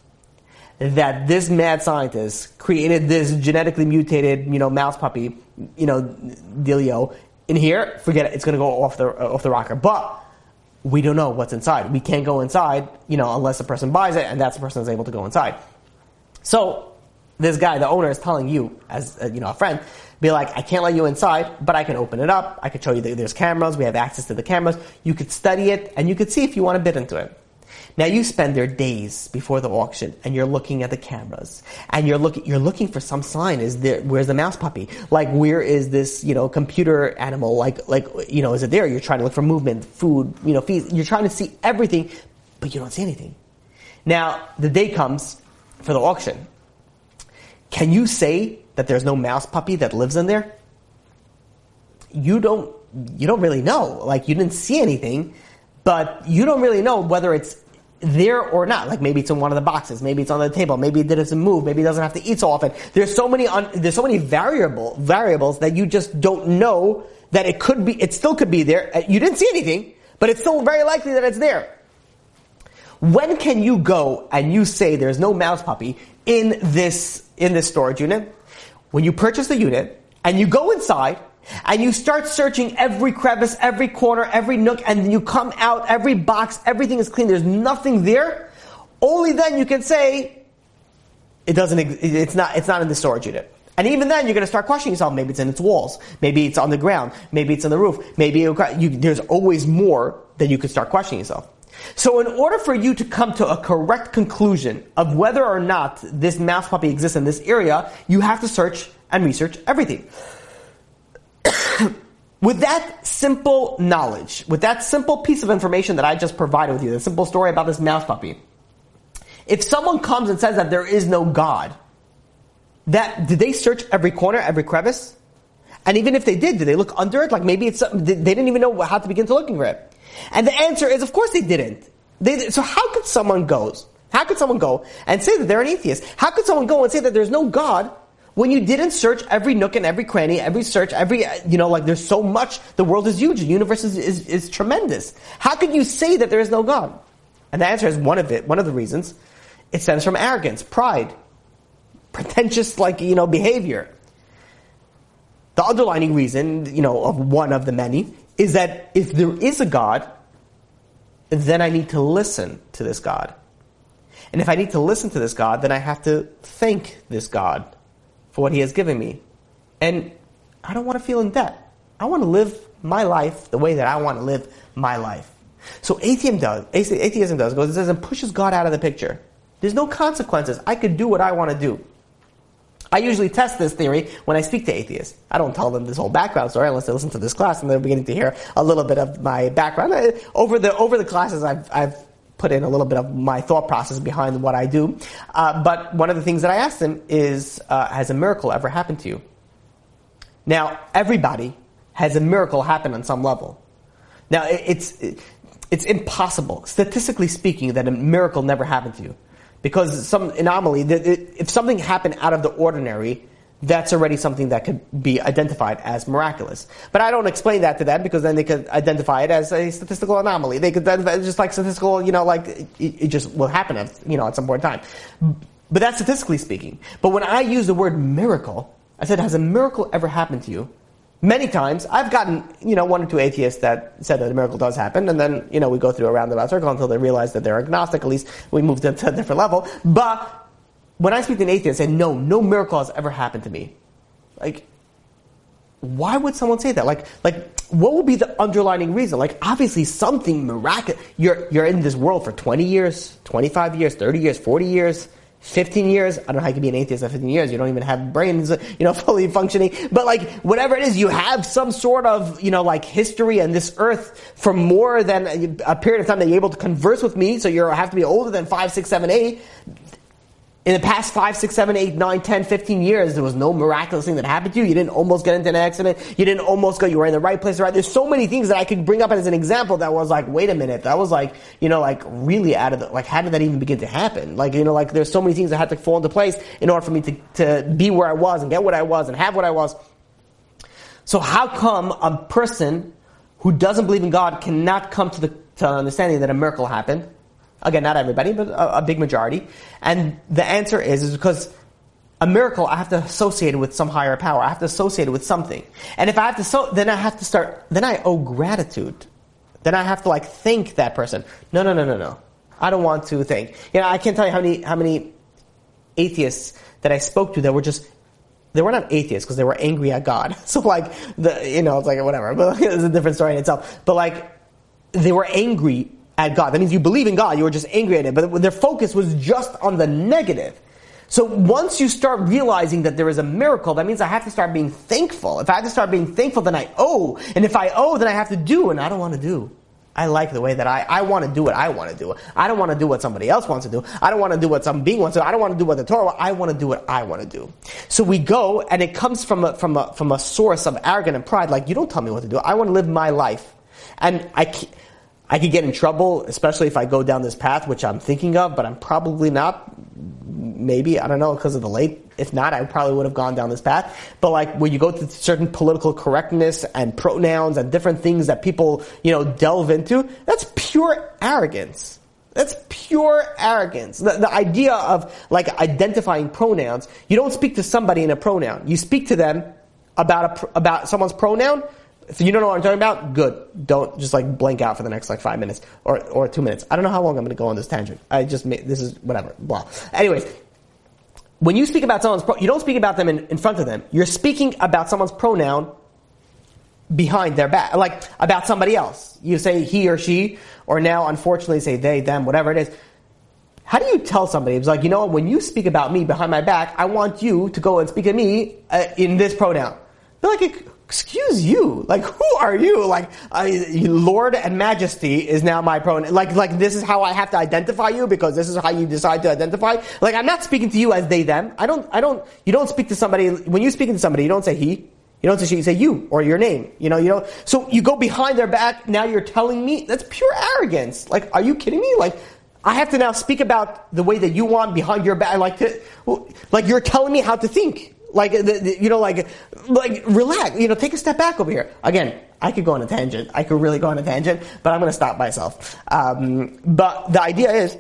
that this mad scientist created this genetically mutated, you know, mouse puppy, you know, dealio in here, forget it. It's going to go off the off the rocker, but we don't know what's inside. We can't go inside, you know, unless the person buys it, and that's the person that's able to go inside. So this guy, the owner, is telling you, as uh, you know, a friend, be like, I can't let you inside, but I can open it up. I can show you that there's cameras. We have access to the cameras. You could study it, and you could see if you want to bid into it. Now you spend there days before the auction and you're looking at the cameras and you're looking, you're looking for some sign. Is there, where's the mouse puppy? Like, where is this, you know, computer animal? Like, like, you know, is it there? You're trying to look for movement, food, you know, feed. You're trying to see everything, but you don't see anything. Now, the day comes for the auction. Can you say that there's no mouse puppy that lives in there? You don't, you don't really know. Like, you didn't see anything, but you don't really know whether it's there or not. Like maybe it's in one of the boxes, maybe it's on the table, maybe it doesn't move, maybe it doesn't have to eat so often. There's so many un- there's so many variable variables that you just don't know that it could be. It still could be there. Uh, you didn't see anything, but it's still very likely that it's there. When can you go and you say there's no mouse puppy in this in this storage unit? When you purchase the unit and you go inside and you start searching every crevice, every corner, every nook, and you come out, every box, everything is clean, there's nothing there, only then you can say, it doesn't, it's not, it's not in the storage unit. And even then, you're going to start questioning yourself. Maybe it's in its walls. Maybe it's on the ground. Maybe it's on the roof. Maybe you, there's always more that you can start questioning yourself. So in order for you to come to a correct conclusion of whether or not this mouse puppy exists in this area, you have to search and research everything. With that simple knowledge, with that simple piece of information that I just provided with you, the simple story about this mouse puppy, if someone comes and says that there is no God, that did they search every corner, every crevice? And even if they did, did they look under it? Like maybe it's they didn't even know how to begin to looking for it. And the answer is, of course, they didn't. They, so how could someone go? How could someone go and say that they're an atheist? How could someone go and say that there's no God when you didn't search every nook and every cranny, every search, every uh, you know, like there's so much. The world is huge. The universe is, is, is tremendous. How could you say that there is no God? And the answer is one of it. One of the reasons it stems from arrogance, pride, pretentious, like you know, behavior. The underlining reason, you know, of one of the many, is that if there is a God, then I need to listen to this God. And if I need to listen to this God, then I have to thank this God for what He has given me. And I don't want to feel in debt. I want to live my life the way that I want to live my life. So atheism does, atheism does, goes, it says and pushes God out of the picture. There's no consequences. I could do what I want to do. I usually test this theory when I speak to atheists. I don't tell them this whole background story unless they listen to this class and they're beginning to hear a little bit of my background. Over the over the classes, I've I've put in a little bit of my thought process behind what I do. Uh, but one of the things that I ask them is, uh, has a miracle ever happened to you? Now, everybody has a miracle happen on some level. Now, it's it's impossible, statistically speaking, that a miracle never happened to you because some anomaly, if something happened out of the ordinary, that's already something that could be identified as miraculous. But I don't explain that to them because then they could identify it as a statistical anomaly. They could just like statistical, you know, like it, it just will happen at, you know, at some point in time. But that's statistically speaking. But when I use the word miracle, I said, has a miracle ever happened to you? many times I've gotten, you know, one or two atheists that said that a miracle does happen, and then, you know, we go through a roundabout circle until they realize that they're agnostic. At least we move them to a different level. But when I speak to an atheist, say, no, no miracle has ever happened to me. Like, why would someone say that? Like, like, what would be the underlying reason? Like, obviously something miraculous. You're, you're in this world for 20 years, 25 years, 30 years, 40 years. 15 years. I don't know how you can be an atheist at 15 years. You don't even have brains, *laughs* you know, *laughs* fully functioning. But like, whatever it is, you have some sort of, you know, like history and this earth for more than a period of time that you're able to converse with me. So you have to be older than five, six, seven, eight in the past five, six, seven, eight, nine, ten, fifteen years, there was no miraculous thing that happened to you. You didn't almost get into an accident. You didn't almost go, you were in the right place, right? There's so many things that I could bring up as an example that was like, wait a minute, that was like, you know, like really out of the, like, how did that even begin to happen? Like, you know, like there's so many things that had to fall into place in order for me to, to be where I was and get what I was and have what I was. So how come a person who doesn't believe in God cannot come to the to understanding that a miracle happened? Again, not everybody, but a, a big majority. And the answer is, is because a miracle I have to associate it with some higher power. I have to associate it with something. And if I have to, so, then I have to start, then I owe gratitude. Then I have to like thank that person. No, no, no, no, no. I don't want to thank. You know, I can't tell you how many, how many atheists that I spoke to that were just they were not atheists because they were angry at God. *laughs* So like the you know it's like whatever, but *laughs* it's a different story in itself. But like they were angry at God. That means you believe in God, you were just angry at it. But their focus was just on the negative. So once you start realizing that there is a miracle, that means I have to start being thankful. If I have to start being thankful, then I owe. And if I owe, then I have to do, and I don't want to do. I like the way that I, I want to do what I want to do. I don't want to do what somebody else wants to do. I don't want to do what some being wants to do. I don't want to do what the Torah wants. I want to do what I want to do. So we go, and it comes from a, from a, from a source of arrogance and pride, like, you don't tell me what to do. I want to live my life. And I can't, I could get in trouble, especially if I go down this path, which I'm thinking of, but I'm probably not. Maybe, I don't know, because of the late. If not, I probably would have gone down this path. But like when you go to certain political correctness and pronouns and different things that people, you know, delve into, that's pure arrogance. That's pure arrogance. The, the idea of like identifying pronouns, you don't speak to somebody in a pronoun. You speak to them about a, about someone's pronoun if you don't know what I'm talking about, good. Don't just like blank out for the next like five minutes or, or two minutes. I don't know how long I'm going to go on this tangent. I just this is whatever, blah. Anyways, when you speak about someone's, pro, you don't speak about them in, in front of them. You're speaking about someone's pronoun behind their back, like about somebody else. You say he or she, or now unfortunately say they, them, whatever it is. How do you tell somebody? It's like, you know what, when you speak about me behind my back, I want you to go and speak to me uh, in this pronoun. They're like, excuse you, like who are you? Like I, Lord and Majesty is now my pronoun. Like like this is how I have to identify you because this is how you decide to identify. Like I'm not speaking to you as they them. I don't I don't you don't speak to somebody when you speak to somebody you don't say he. You don't say she, you say you or your name. You know, you know. So you go behind their back. Now you're telling me that's pure arrogance. Like, are you kidding me? Like, I have to now speak about the way that you want behind your back. Like, to, like you're telling me how to think. Like, you know, like, like, relax. You know, take a step back over here. Again, I could go on a tangent. I could really go on a tangent, but I'm going to stop myself. Um, but the idea is,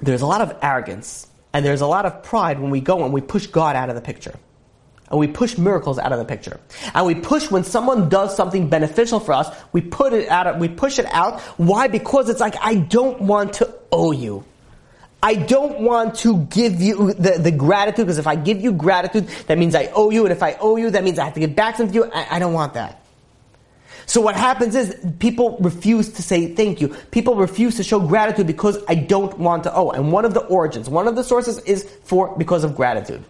there's a lot of arrogance and there's a lot of pride when we go and we push God out of the picture. And we push miracles out of the picture. And we push when someone does something beneficial for us, we put it out, we push it out. Why? Because it's like, I don't want to owe you. I don't want to give you the, the gratitude because if I give you gratitude, that means I owe you, and if I owe you, that means I have to give back something to you. I, I don't want that. So what happens is people refuse to say thank you. People refuse to show gratitude because I don't want to owe. And one of the origins, one of the sources is for because of gratitude.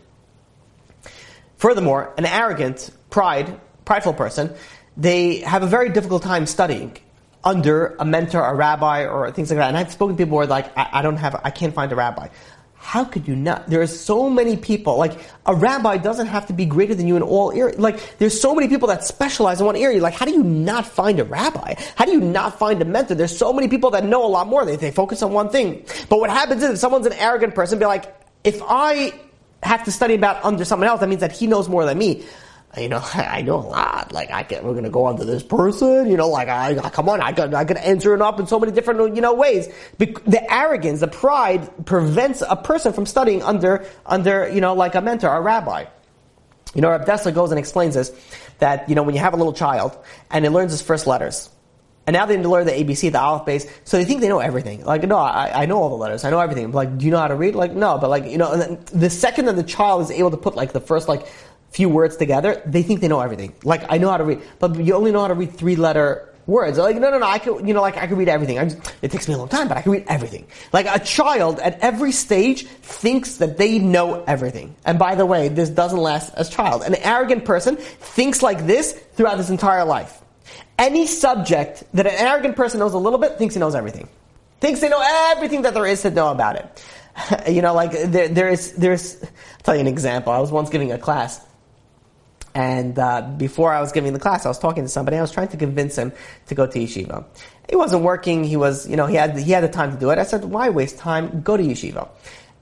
Furthermore, an arrogant, pride, prideful person, they have a very difficult time studying under a mentor, a rabbi, or things like that. And I've spoken to people who are like, I, I don't have, I can't find a rabbi. How could you not? There are so many people. Like a rabbi doesn't have to be greater than you in all areas. Like there's so many people that specialize in one area. Like how do you not find a rabbi? How do you not find a mentor? There's so many people that know a lot more. They, they focus on one thing. But what happens is if someone's an arrogant person, be like, if I have to study about under someone else, that means that he knows more than me you know, *laughs* I know a lot. Like I can, we're gonna go on to this person. You know, like I, come on, I can, I can answer it up in so many different, you know, ways. The arrogance, the pride prevents a person from studying under, under, you know, like a mentor, a rabbi. You know, Reb goes and explains this, that, you know, when you have a little child and it learns his first letters, and now they need to learn the ABC, the alphabet base, so they think they know everything. Like, no, I, I know all the letters, I know everything. Like, do you know how to read? Like, no, but like, you know, the second that the child is able to put like the first like few words together, they think they know everything. Like, I know how to read, but you only know how to read three letter words. Like, no, no, no, I can, you know, like, I can read everything. Just, it takes me a long time, but I can read everything. Like, a child at every stage thinks that they know everything. And by the way, this doesn't last as child. An arrogant person thinks like this throughout his entire life. Any subject that an arrogant person knows a little bit thinks he knows everything. Thinks they know everything that there is to know about it. *laughs* you know, like, there, there is, there's, I'll tell you an example. I was once giving a class and uh, before I was giving the class, I was talking to somebody. I was trying to convince him to go to yeshiva. He wasn't working. He was, you know, he had he had the time to do it. I said, "Why waste time? Go to yeshiva."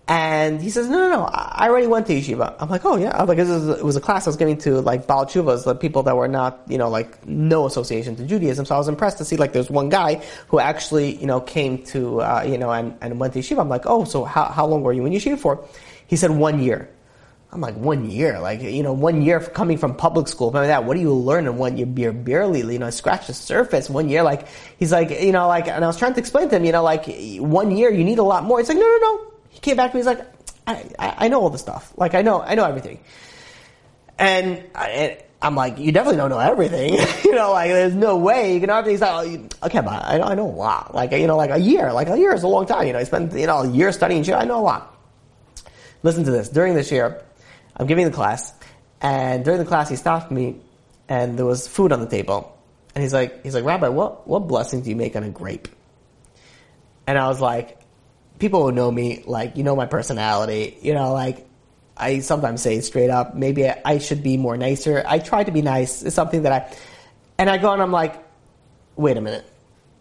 And he says, "No, no, no. I already went to yeshiva." I'm like, "Oh yeah." I was like, "It was a class I was giving to like Baal Tshuvas, the people that were not, you know, like no association to Judaism." So I was impressed to see like there's one guy who actually, you know, came to, uh, you know, and, and went to yeshiva. I'm like, "Oh, so how how long were you in yeshiva for?" He said, "One year." I'm like one year, like you know, one year coming from public school. Remember that? What do you learn in one year? You're barely, you know, scratch the surface. One year, like he's like, you know, like, and I was trying to explain to him, you know, like one year you need a lot more. He's like, no, no, no. He came back to me. He's like, I, I, I know all the stuff. Like I know, I know everything. And I, I'm like, you definitely don't know everything. *laughs* you know, like there's no way you can know. He's like, okay, but I know, I know a lot. Like you know, like a year. Like a year is a long time. You know, I spent you know a year studying. I know a lot. Listen to this. During this year I'm giving the class, and during the class he stopped me, and there was food on the table, and he's like, he's like, Rabbi, what what blessing do you make on a grape? And I was like, people who know me, like, you know my personality, you know, like, I sometimes say straight up, maybe I should be more nicer. I try to be nice. It's something that I, and I go and I'm like, wait a minute.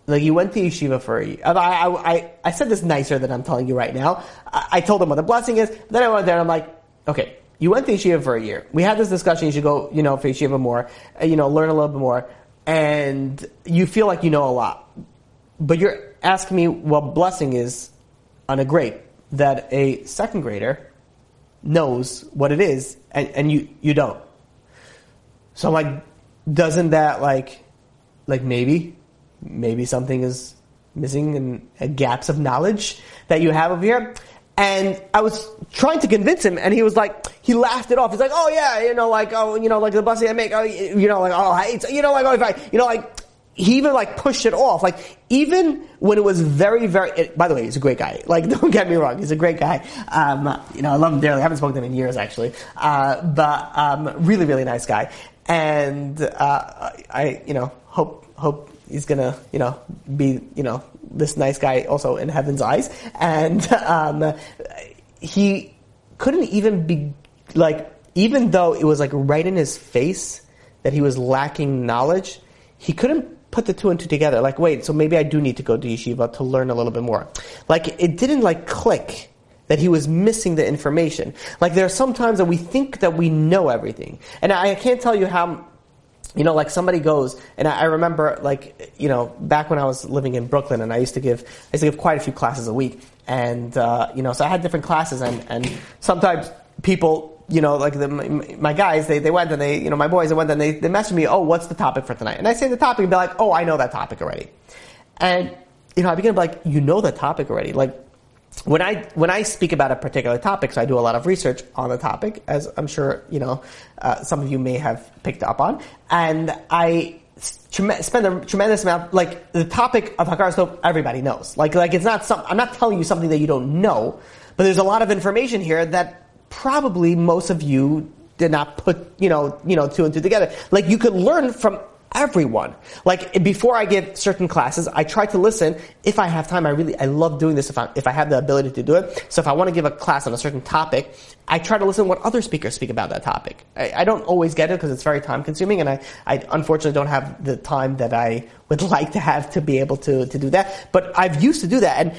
Like you went to yeshiva for a year. I, I, I, said this nicer than I'm telling you right now. I, I told him what the blessing is. Then I went there and I'm like, okay, you went to yeshiva for a year. We had this discussion. You should go, you know, for yeshiva more, uh, you know, learn a little bit more, and you feel like you know a lot. But you're asking me what blessing is on a grape that a second grader knows what it is, and, and you you don't. So I'm like, doesn't that like, like maybe, maybe something is missing and gaps of knowledge that you have over here? And I was trying to convince him, and he was like, he laughed it off. He's like, oh yeah, you know, like, oh, you know, like the blessing I make, oh, you know, like, oh, I, you know, like, oh, if I, you know, like, he even like pushed it off. Like even when it was very, very. It, by the way, he's a great guy. Like *laughs* don't get me wrong, he's a great guy. Um, you know, I love him dearly. I haven't spoken to him in years actually, uh, but um, really, really nice guy. And uh, I, you know, hope hope he's gonna, you know, be, you know, this nice guy also in heaven's eyes. And um, he couldn't even be like, even though it was like right in his face that he was lacking knowledge, he couldn't put the two and two together. Like, wait, so maybe I do need to go to yeshiva to learn a little bit more. Like, it didn't like click that he was missing the information. Like, there are some times that we think that we know everything. And I can't tell you how you know, like somebody goes, and I remember, like, you know, back when I was living in Brooklyn, and I used to give, I used to give quite a few classes a week, and uh, you know, so I had different classes, and and sometimes people, you know, like the, my, my guys, they, they went and they, you know, my boys, they went and they they messaged me, oh, what's the topic for tonight? And I say the topic, and be like, oh, I know that topic already, and you know, I begin to be like, you know that topic already, like when I when I speak about a particular topic, so I do a lot of research on the topic, as I'm sure you know, uh, some of you may have picked up on, and I spend a tremendous amount. Like the topic of Hakaras Hatov, everybody knows. Like like it's not some. I'm not telling you something that you don't know, but there's a lot of information here that probably most of you did not put you know you know two and two together. Like you could learn from everyone. Like before I give certain classes, I try to listen. If I have time, I really I love doing this. If I if I have the ability to do it, so if I want to give a class on a certain topic, I try to listen what other speakers speak about that topic. I, I don't always get it because it's very time consuming, and I I unfortunately don't have the time that I would *laughs* like to have to be able to to do that. But I've used to do that, and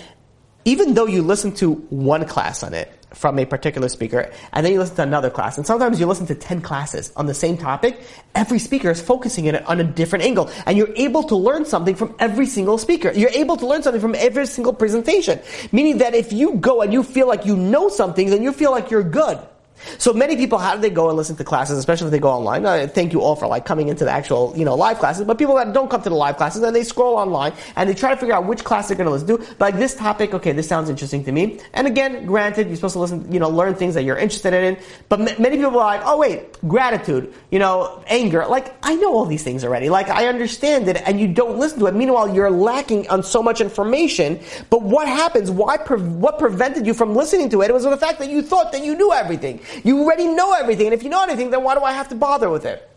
even though you listen to one class on it, from a particular speaker, and then you listen to another class. And sometimes you listen to 10 classes on the same topic. Every speaker is focusing it on a different angle. And you're able to learn something from every single speaker. You're able to learn something from every single presentation. Meaning that if you go and you feel like you know something, then you feel like you're good. So many people, how do they go and listen to classes, especially if they go online? Uh, thank you all for like coming into the actual, you know, live classes. But people that don't come to the live classes, then they scroll online and they try to figure out which class they're going to listen to. Like this topic, okay, this sounds interesting to me. And again, granted, you're supposed to listen, you know, learn things that you're interested in. But m- many people are like, oh wait, gratitude, you know, anger. Like I know all these things already. Like I understand it, and you don't listen to it. Meanwhile, you're lacking on so much information. But what happens? Why? Pre- what prevented you from listening to it? It was the fact that you thought that you knew everything. You already know everything, and if you know anything, then why do I have to bother with it?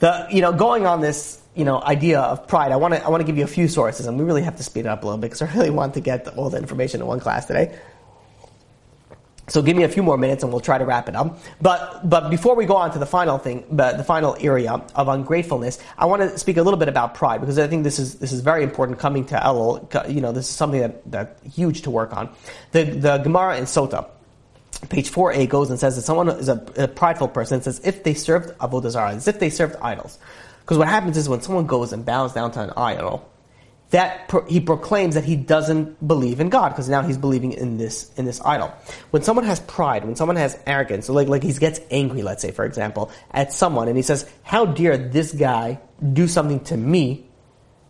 The, you know, going on this, you know, idea of pride, I want to, I want to give you a few sources, and we really have to speed it up a little bit because I really want to get all the information in one class today. So give me a few more minutes and we'll try to wrap it up. But but before we go on to the final thing, but the final area of ungratefulness, I want to speak a little bit about pride because I think this is this is very important coming to Elul. You know, this is something that that's huge to work on. The the Gemara in Sota page 4a goes and says that someone is a, a prideful person, says if they served avodah zarah, as if they served idols. Because what happens is when someone goes and bows down to an idol, that pro- he proclaims that he doesn't believe in God because now he's believing in this in this idol. When someone has pride, when someone has arrogance, so like like he gets angry, let's say for example, at someone, and he says, "How dare this guy do something to me?"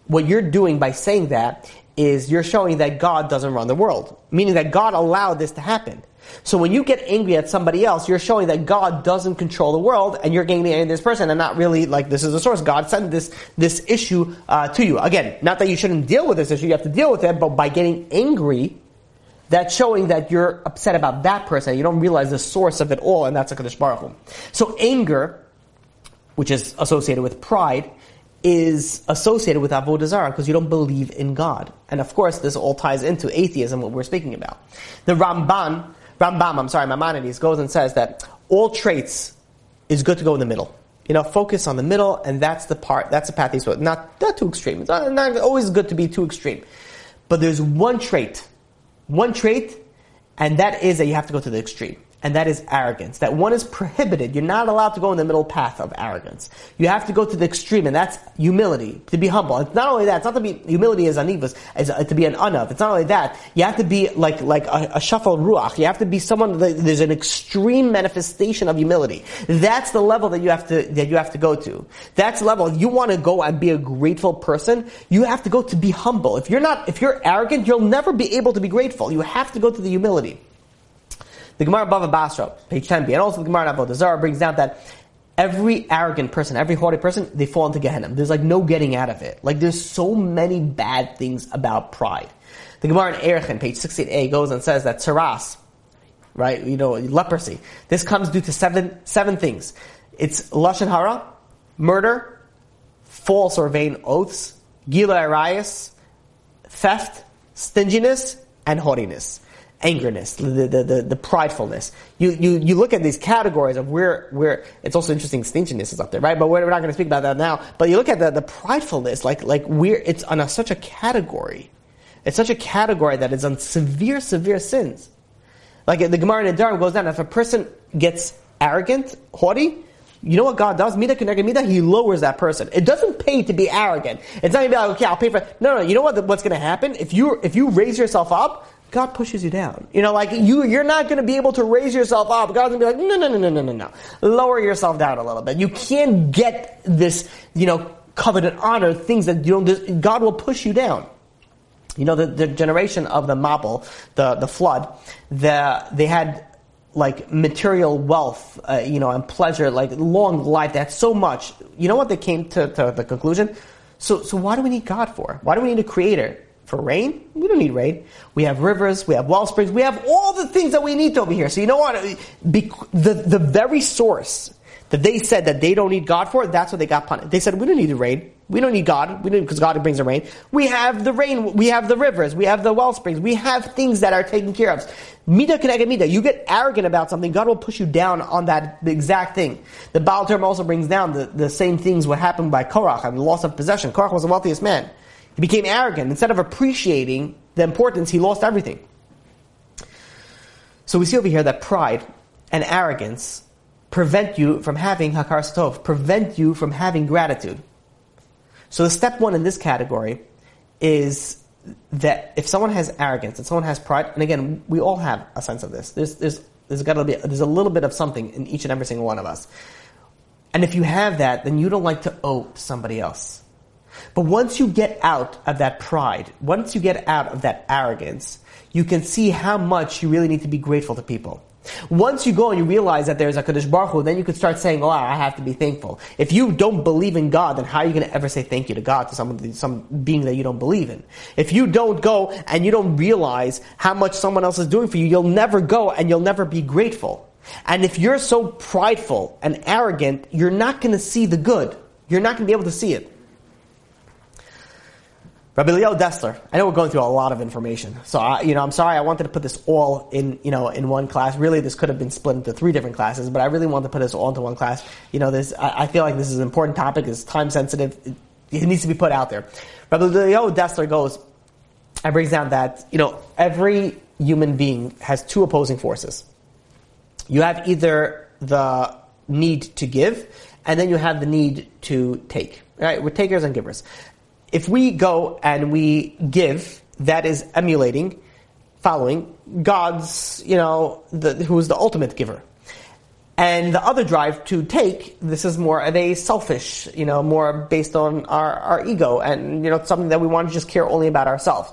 What you're doing by saying that is you're showing that God doesn't run the world, meaning that God allowed this to happen. So when you get angry at somebody else, you're showing that God doesn't control the world, and you're getting angry at this person, and not really like this is the source. God sent this this issue uh, to you. Again, not that you shouldn't deal with this issue; you have to deal with it. But by getting angry, that's showing that you're upset about that person. You don't realize the source of it all, and that's HaKadosh Baruch Hu. So anger, which is associated with pride, is associated with avodah zarah because you don't believe in God. And of course, this all ties into atheism, what we're speaking about. The Ramban Rambam, I'm sorry, Maimonides goes and says that all traits is good to go in the middle. You know, focus on the middle, and that's the part, that's the path he's with. Not, not too extreme. It's not, not always good to be too extreme. But there's one trait, one trait, and that is that you have to go to the extreme and that is arrogance. That one is prohibited. You're not allowed to go in the middle path of arrogance. You have to go to the extreme, and that's humility, to be humble. It's not only that, it's not to be, humility is anivas, is uh, to be an anav. It's not only that, you have to be like, like a, a shafal ruach. You have to be someone, that, there's an extreme manifestation of humility. That's the level that you have to, that you have to go to. That's the level. If you want to go and be a grateful person, you have to go to be humble. If you're not, if you're arrogant, you'll never be able to be grateful. You have to go to the humility. The Gemara Bava Basra, page 10b, and also the Gemara Avodah Zarah brings down that every arrogant person, every haughty person, they fall into Gehenna. There's like no getting out of it. Like there's so many bad things about pride. The Gemara in Erechin, page 68a, goes and says that Tzaraas, right, you know, leprosy, this comes due to seven, seven things. It's Lashon Hara, murder, false or vain oaths, Gilui Arayos, theft, stinginess, and haughtiness angerness, the, the, the, the, pridefulness. You, you, you look at these categories of where, where, it's also interesting stinginess is up there, right? But we're, we're not going to speak about that now. But you look at the, the pridefulness, like, like where it's on a, such a category. It's such a category that is on severe, severe sins. Like the Gemara in Nedarim goes down, if a person gets arrogant, haughty, you know what God does? Mida k'neged mida, He lowers that person. It doesn't pay to be arrogant. It's not even like, okay, I'll pay for it. No, no, you know what, what's going to happen? If you, if you raise yourself up, God pushes you down. You know, like you, you're not going to be able to raise yourself up. God's going to be like, no, no, no, no, no, no, no. Lower yourself down a little bit. You can't get this, you know, coveted honor, things that you don't, God will push you down. You know, the, the generation of the Mabul, the, the flood, the, they had like material wealth, uh, you know, and pleasure, like long life. They had so much. You know what they came to, to the conclusion? So, so why do we need God for? Why do we need a creator? For rain? We don't need rain. We have rivers, we have well springs, we have all the things that we need over here. So you know what? the, the very source that they said that they don't need God for, that's what they got punished. They said, we don't need the rain. We don't need God. We don't because God brings the rain. We have the rain. We have the rivers. We have the well springs. We have things that are taken care of. Mida k'neged mida. You get arrogant about something, God will push you down on that exact thing. The Baal term also brings down the, the same things what happened by Korach and the loss of possession. Korach was the wealthiest man. He became arrogant. Instead of appreciating the importance, he lost everything. So we see over here that pride and arrogance prevent you from having hakaras hatov, prevent you from having gratitude. So the step one in this category is that if someone has arrogance and someone has pride, and again, we all have a sense of this. There's, there's, there's got to be, there's a little bit of something in each and every single one of us. And if you have that, then you don't like to owe somebody else. But once you get out of that pride, once you get out of that arrogance, you can see how much you really need to be grateful to people. Once you go and you realize that there's a Kadosh Baruch Hu, then you can start saying, oh, I have to be thankful. If you don't believe in God, then how are you going to ever say thank you to God, to some, some being that you don't believe in? If you don't go and you don't realize how much someone else is doing for you, you'll never go and you'll never be grateful. And if you're so prideful and arrogant, you're not going to see the good. You're not going to be able to see it. Rabbi Leo Dessler. I know we're going through a lot of information, so I, you know I'm sorry. I wanted to put this all in you know in one class. Really, this could have been split into three different classes, but I really wanted to put this all into one class. You know, this I, I feel like this is an important topic. It's time sensitive. It, it needs to be put out there. Rabbi Leo Dessler goes and brings down that you know every human being has two opposing forces. You have either the need to give, and then you have the need to take. Right? We're takers and givers if we go and we give, that is emulating, following God's, you know, the, who is the ultimate giver. And the other drive to take, this is more of a selfish, you know, more based on our, our ego and, you know, something that we want to just care only about ourselves.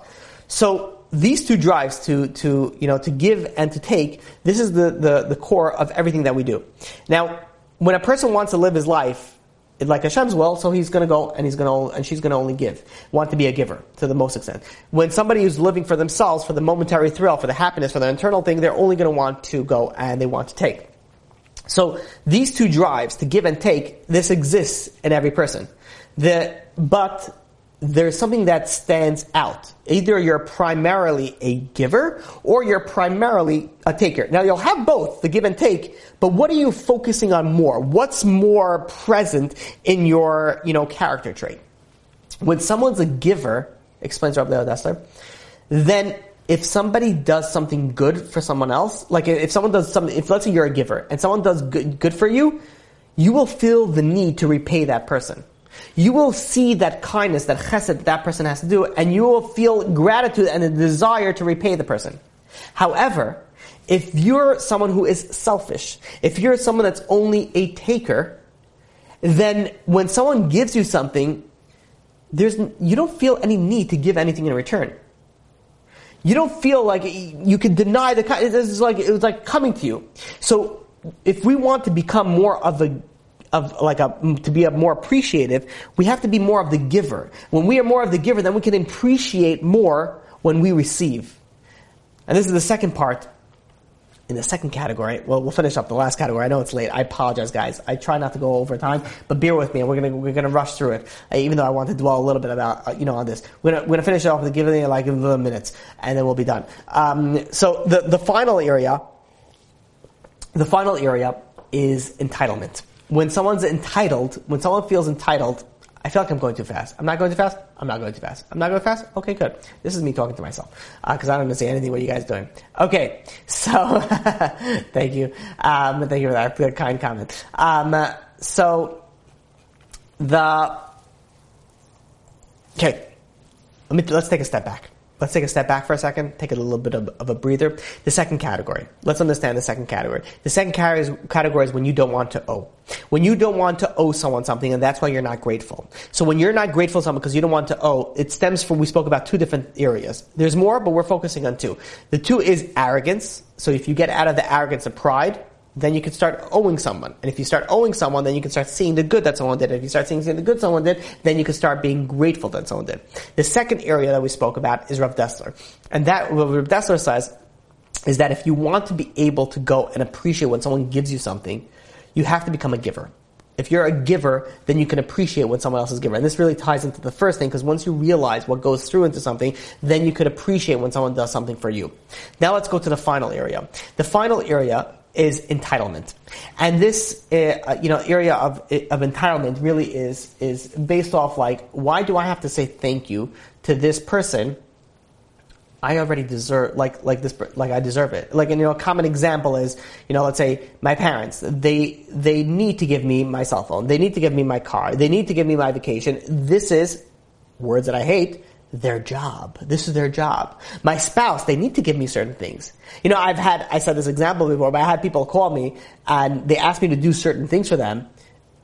So these two drives to, to, you know, to give and to take, this is the, the, the core of everything that we do. Now, when a person wants to live his life like Hashem's will, so he's going to go and he's going to and she's going to only give, want to be a giver to the most extent. When somebody is living for themselves, for the momentary thrill, for the happiness, for the internal thing, they're only going to want to go and they want to take. So these two drives to give and take, this exists in every person. The but there's something that stands out. Either you're primarily a giver or you're primarily a taker. Now you'll have both, the give and take, but what are you focusing on more? What's more present in your, you know, character trait? When someone's a giver, explains Rabbi Leo Dessler, then if somebody does something good for someone else, like if someone does something, if let's say you're a giver and someone does good, good for you, you will feel the need to repay that person you will see that kindness, that chesed that person has to do, and you will feel gratitude and a desire to repay the person. However, if you're someone who is selfish, if you're someone that's only a taker, then when someone gives you something, there's, you don't feel any need to give anything in return. You don't feel like you can deny the it's like it was like coming to you. So if we want to become more of a of like a, to be more appreciative, we have to be more of the giver. When we are more of the giver, then we can appreciate more when we receive. And this is the second part in the second category, well, we'll finish up the last category. I know it's late. I apologize, guys. I try not to go over time, but bear with me. We're gonna we're gonna rush through it, uh, even though I want to dwell a little bit about uh, you know on this. We're gonna, we're gonna finish it off with giving it like a little minutes, and then we'll be done. Um, so the the final area, the final area is entitlement. When someone's entitled, when someone feels entitled, I feel like I'm going too fast. I'm not going too fast. I'm not going too fast. I'm not going fast. Okay, good. This is me talking to myself because uh, I don't understand anything. What you guys doing? Okay, *laughs* so *laughs* thank you. Um, thank you for that good, kind comment. Um, so the okay, let me let's take a step back. Let's take a step back for a second, take a little bit of, of, a breather. The second category. Let's understand the second category. The second category is when you don't want to owe. When you don't want to owe someone something, and that's why you're not grateful. So when you're not grateful to someone because you don't want to owe, it stems from, we spoke about two different areas. There's more, but we're focusing on two. The two is arrogance. So if you get out of the arrogance of pride, then you can start owing someone. And if you start owing someone, then you can start seeing the good that someone did. And if you start seeing the good someone did, then you can start being grateful that someone did. The second area that we spoke about is Rav Dessler. And that, what Rav Dessler says, is that if you want to be able to go and appreciate when someone gives you something, you have to become a giver. If you're a giver, then you can appreciate when someone else is giver. And this really ties into the first thing, because once you realize what goes through into something, then you could appreciate when someone does something for you. Now let's go to the final area. The final area is entitlement. And this, uh, you know, area of, of entitlement really is, is based off like, why do I have to say thank you to this person? I already deserve, like, like this, like I deserve it. Like, and, you know, a common example is, you know, let's say my parents, they, they need to give me my cell phone. They need to give me my car. They need to give me my vacation. This is words that I hate their job. This is their job. My spouse, they need to give me certain things. You know, I've had, I said this example before, but I had people call me and they asked me to do certain things for them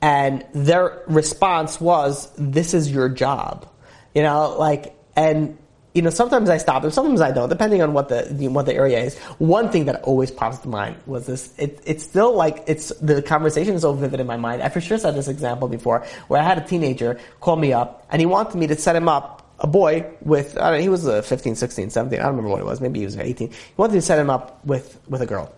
and their response was, this is your job. You know, like, and, you know, sometimes I stop them, sometimes I don't, depending on what the, what the area is. One thing that always pops to mind was this, it, it's still like, it's, the conversation is so vivid in my mind. I for sure said this example before, where I had a teenager call me up and he wanted me to set him up a boy with, I don't know, he was uh, 15, 16, 17, I don't remember what it was, maybe he was 18. He wanted to set him up with, with a girl.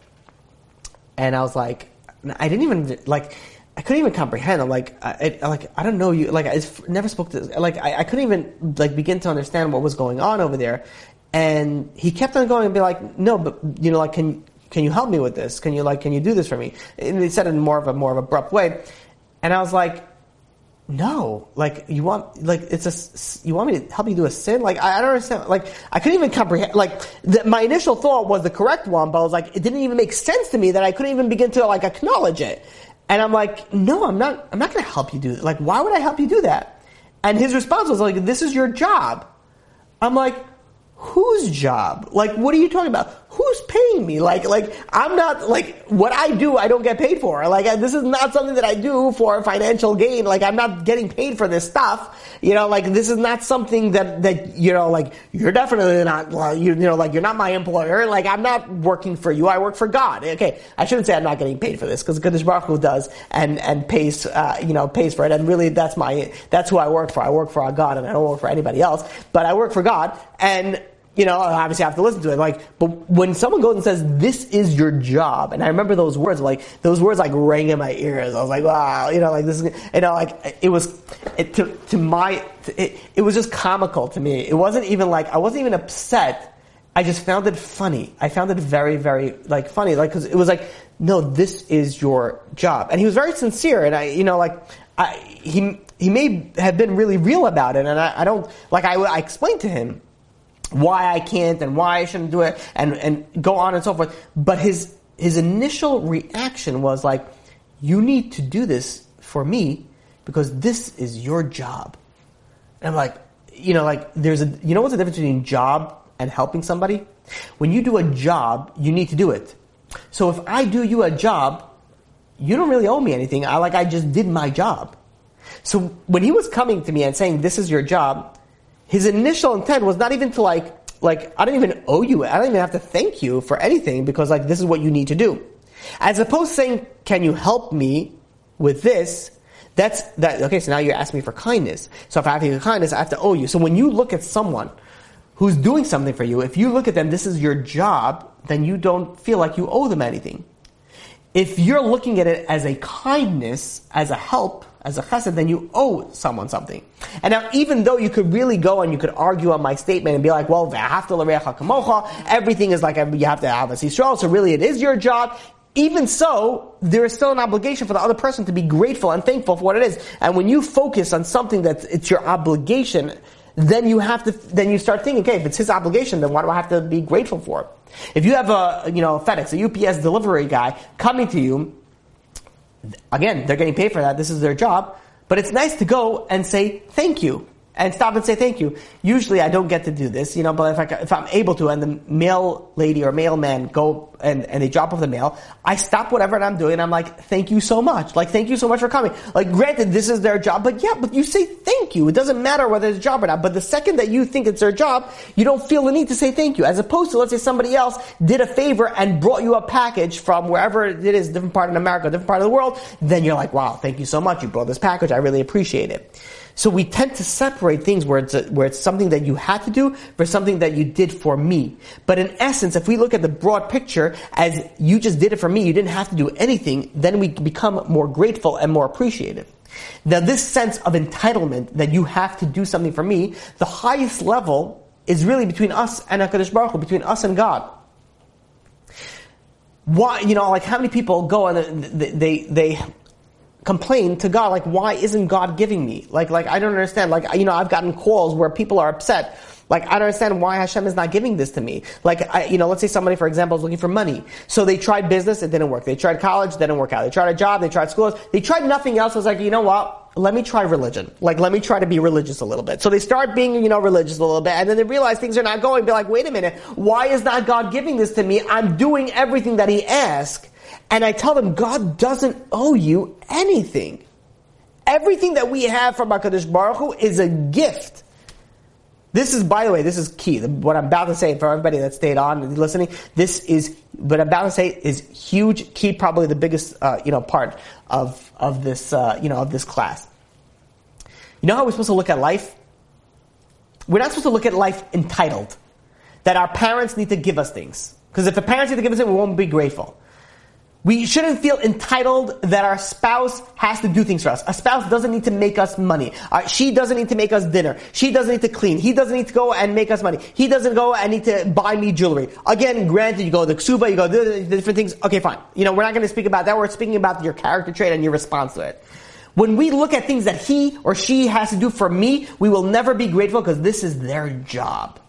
And I was like, I didn't even, like, I couldn't even comprehend. I'm like, I, I like, I don't know you, like, I never spoke to, like, I, I couldn't even, like, begin to understand what was going on over there. And he kept on going and be like, no, but, you know, like, can, can you help me with this? Can you, like, can you do this for me? And he said it in more of a, more of abrupt way. And I was like, no, like you want, like it's a, you want me to help you do a sin? Like I, I don't understand. Like I couldn't even comprehend. Like the, my initial thought was the correct one, but I was like, it didn't even make sense to me that I couldn't even begin to like acknowledge it. And I'm like, no, I'm not. I'm not going to help you do. Like, why would I help you do that? And his response was like, this is your job. I'm like, whose job? Like, what are you talking about? Who's paying me? Like, like I'm not like what I do. I don't get paid for. Like, this is not something that I do for financial gain. Like, I'm not getting paid for this stuff. You know, like this is not something that that you know, like you're definitely not. You, you know, like you're not my employer. Like, I'm not working for you. I work for God. Okay, I shouldn't say I'm not getting paid for this because Kadosh Baruch Hu does and and pays. Uh, you know, pays for it. And really, that's my that's who I work for. I work for our God, and I don't work for anybody else. But I work for God and you know, obviously I have to listen to it. Like, but when someone goes and says, "This is your job," and I remember those words, like those words, like rang in my ears. I was like, "Wow," you know, like this is, you know, like it was it, to to my, it, it was just comical to me. It wasn't even like I wasn't even upset. I just found it funny. I found it very, very like funny, like because it was like, no, this is your job, and he was very sincere, and I, you know, like I, he he may have been really real about it, and I, I don't like I, I explained to him why I can't and why I shouldn't do it and, and go on and so forth. But his, his initial reaction was like, you need to do this for me because this is your job. And I'm like, you know, like there's a, you know what's the difference between job and helping somebody? When you do a job, you need to do it. So if I do you a job, you don't really owe me anything. I like, I just did my job. So when he was coming to me and saying, this is your job, his initial intent was not even to like, like, I don't even owe you, I don't even have to thank you for anything because like this is what you need to do. As opposed to saying, can you help me? with this, that's that. Okay, so now you're asking me for kindness. So if I have give kindness, I have to owe you. So when you look at someone who's doing something for you, if you look at them, this is your job, then you don't feel like you owe them anything. If you're looking at it as a kindness, as a help, as a chesed, then you owe someone something. And now, even though you could really go and you could argue on my statement and be like, well, everything is like you have to have a Yisrael, so really it is your job. Even so, there is still an obligation for the other person to be grateful and thankful for what it is. And when you focus on something that it's your obligation, then you have to, then you start thinking, okay, if it's his obligation, then why do I have to be grateful for it? If you have a, you know, FedEx, a UPS delivery guy coming to you, again, they're getting paid for that. This is their job. But it's nice to go and say thank you and stop and say thank you. Usually I don't get to do this, you know, but if, I, if I'm able to and the mail lady or mailman go and, and they drop off the mail, I stop whatever I'm doing and I'm like, thank you so much. Like, thank you so much for coming. Like, granted, this is their job, but yeah, but you say thank you. It doesn't matter whether it's a job or not, but the second that you think it's their job, you don't feel the need to say thank you. As opposed to, let's say somebody else did a favor and brought you a package from wherever it is, different part in America, different part of the world, then you're like, wow, thank you so much. You brought this package. I really appreciate it. So we tend to separate things where it's, a, where it's something that you had to do for something that you did for me. But in essence, if we look at the broad picture as you just did it for me, you didn't have to do anything, then we become more grateful and more appreciative. Now this sense of entitlement that you have to do something for me, the highest level is really between us and HaKadosh Baruch Hu, between us and God. Why, you know, like how many people go and they, they complain to God, like, why isn't God giving me? Like, like, I don't understand. Like, you know, I've gotten calls where people are upset. Like, I don't understand why Hashem is not giving this to me. Like, I, you know, let's say somebody, for example, is looking for money. So they tried business, it didn't work. They tried college, didn't work out. They tried a job, they tried schools, they tried nothing else. I was like, you know what? Let me try religion. Like, let me try to be religious a little bit. So they start being, you know, religious a little bit, and then they realize things are not going. Be like, wait a minute, why is not God giving this to me? I'm doing everything that He asked, and I tell them, God doesn't owe you anything. Everything that we have from HaKadosh Baruch Hu is a gift. This is, by the way, this is key. What I'm about to say for everybody that stayed on and listening, this is, what I'm about to say is huge, key, probably the biggest, uh, you know, part of, of this, uh, you know, of this class. You know how we're supposed to look at life? We're not supposed to look at life entitled. That our parents need to give us things. Because if the parents need to give us it, we won't be grateful. We shouldn't feel entitled that our spouse has to do things for us. A spouse doesn't need to make us money. Uh, she doesn't need to make us dinner. She doesn't need to clean. He doesn't need to go and make us money. He doesn't go and need to buy me jewelry. Again, granted, you go to the ksuba, you go to the different things. Okay, fine. You know, we're not going to speak about that. We're speaking about your character trait and your response to it. When we look at things that he or she has to do for me, we will never be grateful because this is their job.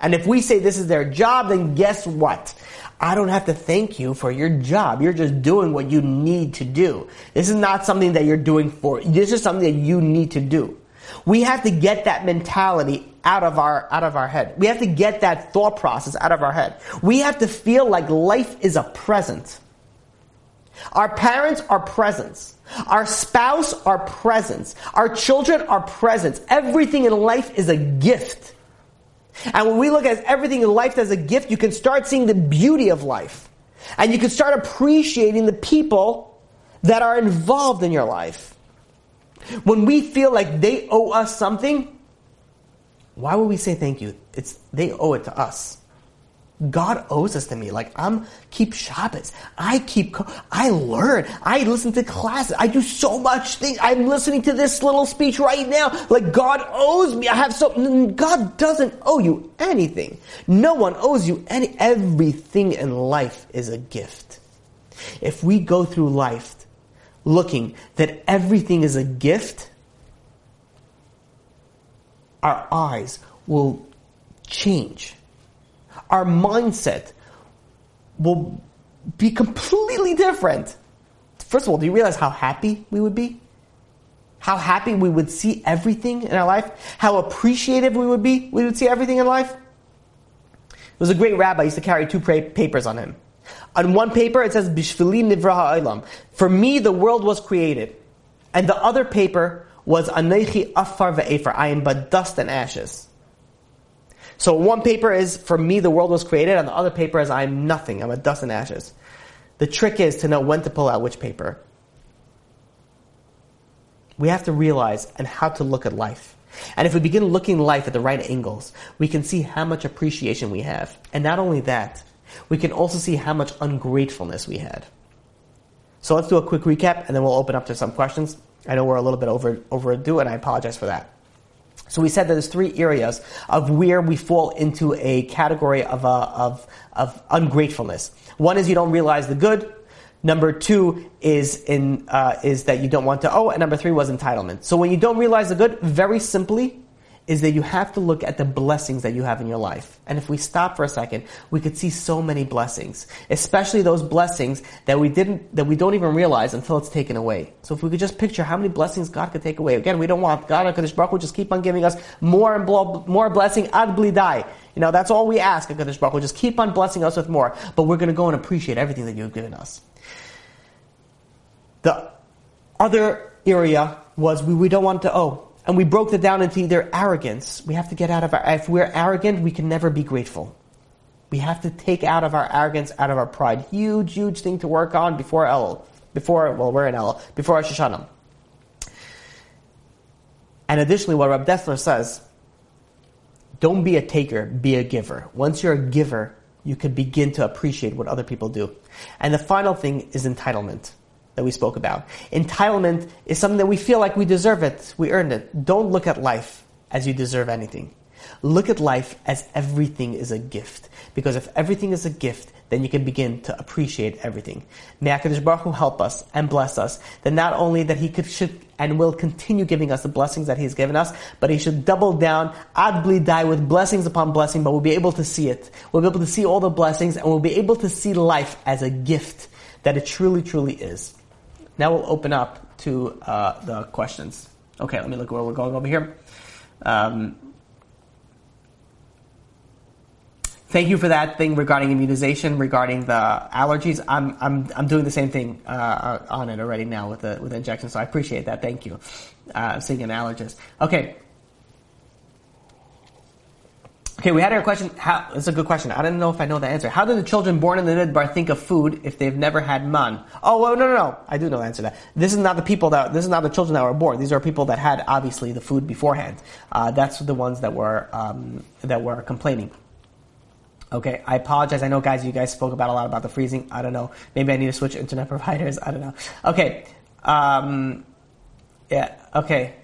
And if we say this is their job, then guess what? I don't have to thank you for your job. You're just doing what you need to do. This is not something that you're doing for, this is something that you need to do. We have to get that mentality out of our, out of our head. We have to get that thought process out of our head. We have to feel like life is a present. Our parents are presents. Our spouse are presents. Our children are presents. Everything in life is a gift. And when we look at everything in life as a gift, you can start seeing the beauty of life. And you can start appreciating the people that are involved in your life. When we feel like they owe us something, why would we say thank you? It's they owe it to us. God owes us to me. Like I'm keep Shabbos. I keep. I learn. I listen to classes. I do so much things. I'm listening to this little speech right now. Like God owes me. I have so. God doesn't owe you anything. No one owes you any. Everything in life is a gift. If we go through life looking that everything is a gift, our eyes will change our mindset will be completely different. First of all, do you realize how happy we would be? How happy we would see everything in our life? How appreciative we would be? We would see everything in life? There was a great rabbi he used to carry two papers on him. On one paper it says Bishvili Nivra Ha'olam. For me the world was created. And the other paper was Anechi Afar Ve'efer. I am but dust and ashes. So one paper is, for me, the world was created, and the other paper is, I'm nothing. I'm a dust and ashes. The trick is to know when to pull out which paper. we have to realize and how to look at life. And if we begin looking life at the right angles, we can see how much appreciation we have. And not only that, we can also see how much ungratefulness we had. So let's do a quick recap and then we'll open up to some questions. I know we're a little bit over overdue and I apologize for that. So we said that there's three areas of where we fall into a category of, uh, of, of ungratefulness. One is you don't realize the good. Number two is in uh, is that you don't want to owe, and number three was entitlement. So when you don't realize the good, very simply, is that you have to look at the blessings that you have in your life. And if we stop for a second, we could see so many blessings, especially those blessings that we didn't, that we don't even realize until it's taken away. So if we could just picture how many blessings God could take away. Again, we don't want God, HaKadosh Baruch Hu, just keep on giving us more and more blessing ad blidai. You know, that's all we ask, HaKadosh Baruch Hu, just keep on blessing us with more. But we're going to go and appreciate everything that you've given us. The other area was we, we don't want to owe and we broke it down into either arrogance. We have to get out of our, if we're arrogant, we can never be grateful. We have to take out of our arrogance, out of our pride. Huge, huge thing to work on before Elul, before, well, we're in Elul, before Rosh Hashanah. And additionally, what Rav Dessler says, don't be a taker, be a giver. Once you're a giver, you can begin to appreciate what other people do. And the final thing is entitlement that we spoke about. Entitlement is something that we feel like we deserve it, we earned it. Don't look at life as you deserve anything. Look at life as everything is a gift. Because if everything is a gift, then you can begin to appreciate everything. May HaKadosh Baruch Hu help us and bless us, that not only that He could, should, and will continue giving us the blessings that He's given us, but He should double down, ad die with blessings upon blessing, but we'll be able to see it. We'll be able to see all the blessings, and we'll be able to see life as a gift that it truly, truly is. Now we'll open up to uh, the questions. Okay, let me look where we're going over here. Um, thank you for that thing regarding immunization, regarding the allergies. I'm, I'm, I'm doing the same thing uh, on it already now with the with the injection, so I appreciate that. Thank you. Uh, seeing an allergist. Okay, Okay, we had our question. How, it's a good question. I don't know if I know the answer. How do the children born in the midbar think of food if they've never had man? Oh, well, no, no, no. I do know the answer to that. This is not the people that. This is not the children that were born. These are people that had obviously the food beforehand. Uh, that's the ones that were um, that were complaining. Okay, I apologize. I know, guys, you guys spoke about a lot about the freezing. I don't know. Maybe I need to switch internet *laughs* providers. I don't know. Okay. Um, yeah. Okay.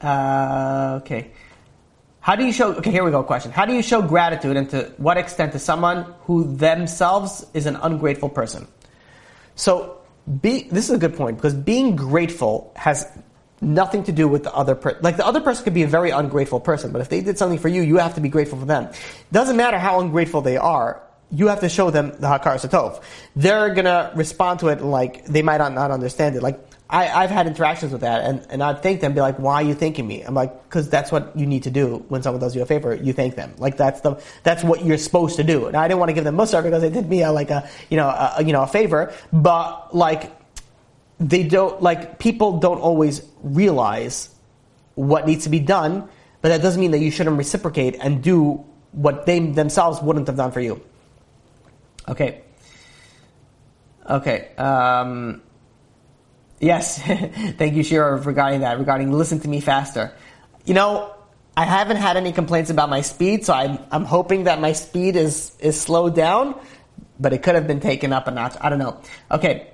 Uh, okay. How do you show, okay, here we go, question. How do you show gratitude and to what extent to someone who themselves is an ungrateful person? So, be, this is a good point because being grateful has nothing to do with the other person. Like the other person could be a very ungrateful person, but if they did something for you, you have to be grateful for them. Doesn't matter how ungrateful they are, you have to show them the Hakaras Hatov. They're gonna respond to it like they might not understand it. Like I, have had interactions with that, and, and I'd thank them, be like, "Why are you thanking me?" I'm like, "Because that's what you need to do when someone does you a favor. You thank them. Like that's the that's what you're supposed to do." And I didn't want to give them musar because they did me a, like a you know a, you know a favor, but like they don't like people don't always realize what needs to be done, but that doesn't mean that you shouldn't reciprocate and do what they themselves wouldn't have done for you. Okay. Okay. Um, Yes, *laughs* thank you, Shira, regarding that, regarding listen to me faster. You know, I haven't had any complaints about my speed, so I'm, I'm hoping that my speed is, is slowed down, but it could have been taken up a notch. I don't know. Okay,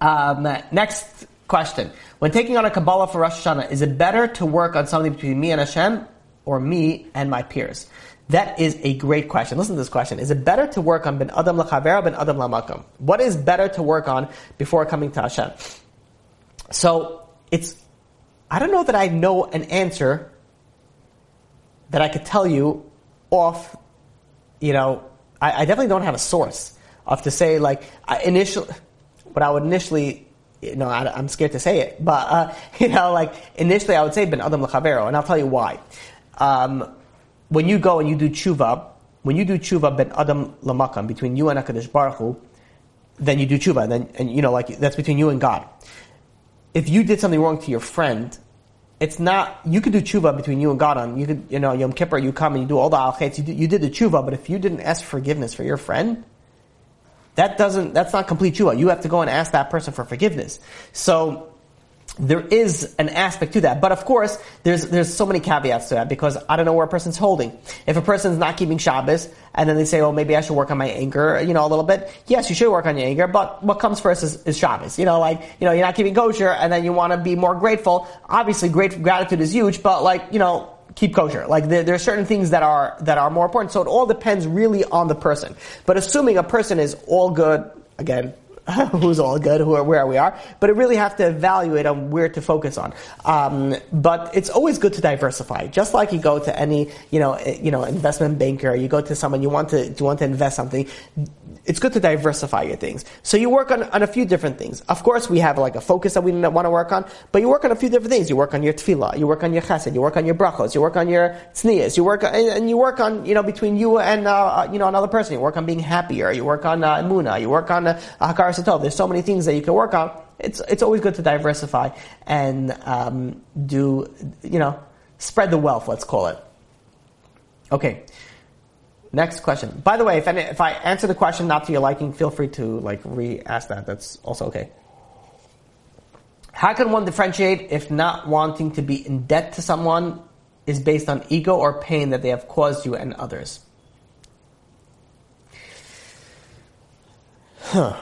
um, next question. When taking on a Kabbalah for Rosh Hashanah, is it better to work on something between me and Hashem or me and my peers? That is a great question. Listen to this question. Is it better to work on Ben Adam Lachaver Ben Adam Lamakam? What is better to work on before coming to Hashem? So it's, I don't know that I know an answer that I could tell you off, you know, I, I definitely don't have a source of to say like, I initially, what I would initially, you know, I, am scared to say it, but, uh, *laughs* you know, like initially I would say Ben Adam Lechavero, and I'll tell you why. Um, when you go and you do tshuva, when you do tshuva ben adam lamakam between you and Hakadosh Baruch Hu, then you do tshuva, and then and you know like that's between you and God. If you did something wrong to your friend, it's not you could do tshuva between you and God on you could you know Yom Kippur you come and you do all the al you, you did the tshuva, but if you didn't ask forgiveness for your friend, that doesn't that's not complete tshuva. You have to go and ask that person for forgiveness. So there is an aspect to that. But of course, there's there's so many caveats to that because I don't know where a person's holding. If a person's not keeping Shabbos and then they say, "Oh, maybe I should work on my anger," you know, a little bit. Yes, you should work on your anger, but what comes first is, is Shabbos. You know, like you know, you're not keeping kosher, and then you want to be more grateful. Obviously, great gratitude is huge, but like you know, keep kosher. Like there, there, are certain things that are that are more important. So it all depends really on the person. But assuming a person is all good, again, *laughs* who's all good, who are, where we are, but it really have to evaluate on where to focus on. Um, but it's always good to diversify. Just like you go to any, you know, eh, you know, investment banker, you go to someone you want to you want to invest something it's good to diversify your things. So you work on, on a few different things. Of course, we have like a focus that we want to work on, but you work on a few different things. You work on your tefillah, you work on your chesed, you work on your brachos, you work on your tznius, you work, and you work on, you know, between you and, uh, uh, you know, another person. You work on being happier, you work on uh, emuna, you work on uh, hakaras hatov. There's so many things that you can work on. It's, it's always good to diversify and um, do, you know, spread the wealth, let's call it. Okay. Next question. By the way, if, any, if I answer the question not to your liking, feel free to like re-ask that. That's also okay. How can one differentiate if not wanting to be in debt to someone is based on ego or pain that they have caused you and others? Huh.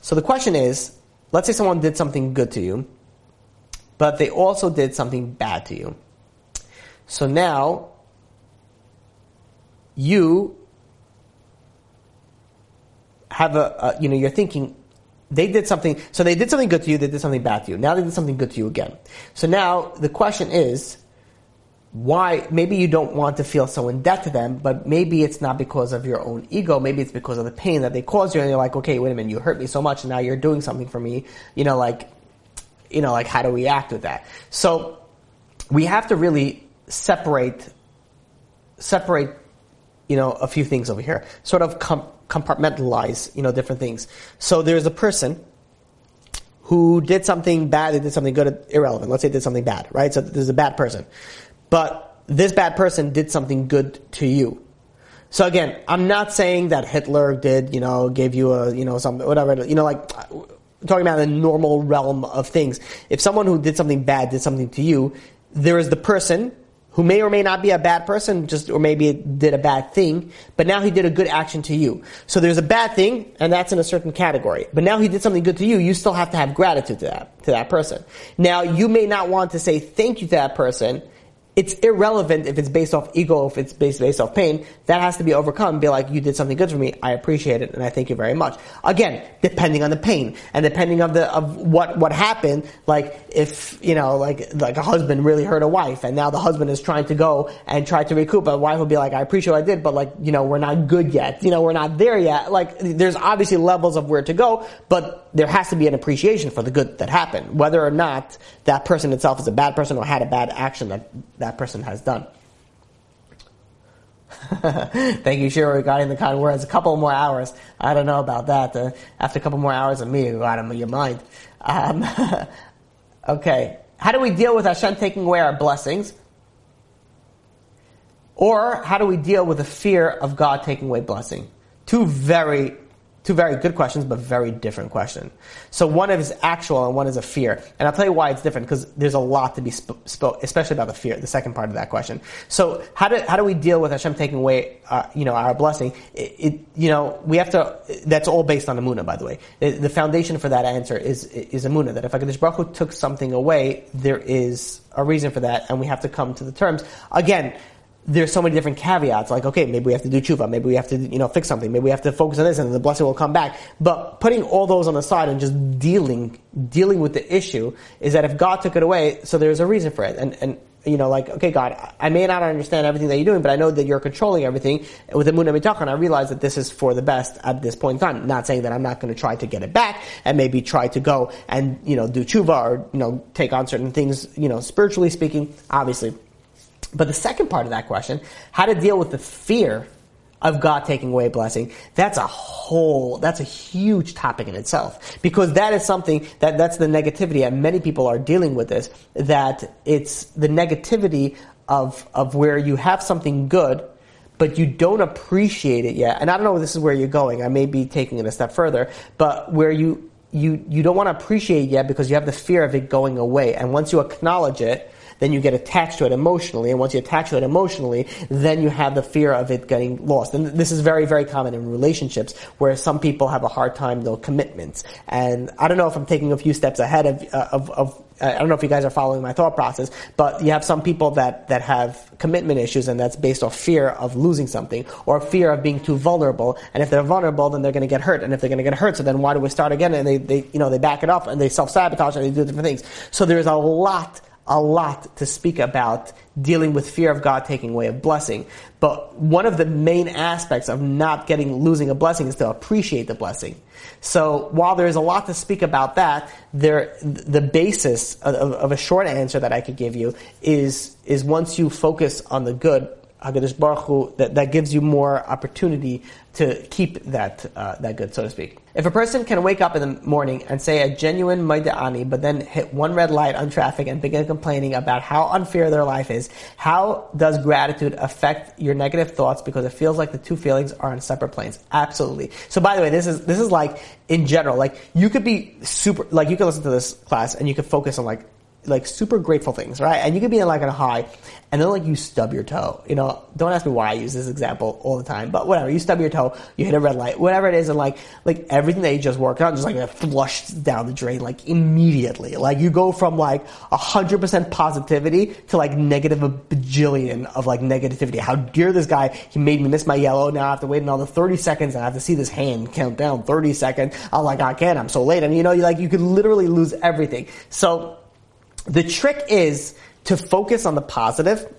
So the question is, let's say someone did something good to you, but they also did something bad to you. So now you have a, a, you know, you're thinking, they did something, so they did something good to you, they did something bad to you. Now they did something good to you again. So now the question is, why, maybe you don't want to feel so in debt to them, but maybe it's not because of your own ego, maybe it's because of the pain that they caused you, and you're like, okay, wait a minute, you hurt me so much, and now you're doing something for me, you know, like, you know, like how do we act with that? So, we have to really separate, separate you know, a few things over here. Sort of com- compartmentalize, you know, different things. So there's a person who did something bad, they did something good, irrelevant. Let's say did something bad, right? So there's a bad person. But this bad person did something good to you. So again, I'm not saying that Hitler did, you know, gave you a, you know, some, whatever, you know, like, talking about the normal realm of things. If someone who did something bad did something to you, there is the person who may or may not be a bad person, just or maybe did a bad thing, but now he did a good action to you. So there's a bad thing, and that's in a certain category. But now he did something good to you, you still have to have gratitude to that to that person. Now you may not want to say thank you to that person it's irrelevant if it's based off ego, if it's based, based off pain. That has to be overcome. Be like, you did something good for me. I appreciate it, and I thank you very much. Again, depending on the pain and depending of the of what what happened. Like if you know, like like a husband really hurt a wife, and now the husband is trying to go and try to recoup. A wife will be like, I appreciate what I did, but like you know, we're not good yet. You know, we're not there yet. Like there's obviously levels of where to go, but there has to be an appreciation for the good that happened, whether or not that person itself is a bad person or had a bad action that that person has done. *laughs* Thank you, Shira, regarding the kind words. A couple more hours. I don't know about that. Uh, after a couple more hours of me, you go out of your mind. Um, *laughs* okay. How do we deal with Hashem taking away our blessings? Or how do we deal with the fear of God taking away blessing? Two very Two very good questions, but very different questions. So one is actual and one is a fear. And I'll tell you why it's different, because there's a lot to be spoke, especially about the fear, the second part of that question. So how do, how do we deal with Hashem taking away, uh, you know, our blessing? It, it, you know, we have to, that's all based on Emunah, by the way. The, the foundation for that answer is, is Emunah, that if HaKadosh Baruch Hu took something away, there is a reason for that, and we have to come to the terms. Again, there's so many different caveats, like, okay, maybe we have to do tshuva, maybe we have to, you know, fix something, maybe we have to focus on this and the blessing will come back. But putting all those on the side and just dealing, dealing with the issue is that if God took it away, so there's a reason for it. And, and, you know, like, okay, God, I may not understand everything that you're doing, but I know that you're controlling everything. With the Emunah Bitachon, I realize that this is for the best at this point in time. Not saying that I'm not going to try to get it back and maybe try to go and, you know, do tshuva or, you know, take on certain things, you know, spiritually speaking, obviously but the second part of that question, how to deal with the fear of God taking away blessing, that's a whole, that's a huge topic in itself. Because that is something that, that's the negativity, and many people are dealing with this, that it's the negativity of, of where you have something good, but you don't appreciate it yet. And I don't know if this is where you're going, I may be taking it a step further, but where you, you, you don't want to appreciate it yet because you have the fear of it going away. And once you acknowledge it, then you get attached to it emotionally, and once you attach to it emotionally, then you have the fear of it getting lost. And this is very, very common in relationships, where some people have a hard time though commitments. And I don't know if I'm taking a few steps ahead of, uh, of, of I don't know if you guys are following my thought process, but you have some people that, that have commitment issues and that's based off fear of losing something or fear of being too vulnerable. And if they're vulnerable, then they're going to get hurt. And if they're going to get hurt, so then why do we start again? And they, they, you know, they back it up and they self-sabotage and they do different things. So there's a lot a lot to speak about dealing with fear of God taking away a blessing. But one of the main aspects of not getting, losing a blessing is to appreciate the blessing. So while there is a lot to speak about that, there, the basis of, of a short answer that I could give you is, is once you focus on the good, Hakadosh Baruch Hu, that, that gives you more opportunity to keep that uh, that good, so to speak. If a person can wake up in the morning and say a genuine Modeh Ani, but then hit one red light on traffic and begin complaining about how unfair their life is, how does gratitude affect your negative thoughts? Because it feels like the two feelings are on separate planes. Absolutely. So by the way, this is this is like in general, like you could be super, like you could listen to this class and you could focus on like like super grateful things, right? And you could be in like a high, and then like you stub your toe. You know, don't ask me why I use this example all the time, but whatever. You stub your toe, you hit a red light, whatever it is, and like like everything that you just worked on just like flushed down the drain like immediately. Like you go from like hundred percent positivity to like negative a bajillion of like negativity. How dare this guy? He made me miss my yellow. Now I have to wait another thirty seconds, and I have to see this hand count down thirty seconds. I'm like, I can't. I'm so late, and you know, you like you could literally lose everything. So the trick is to focus on the positive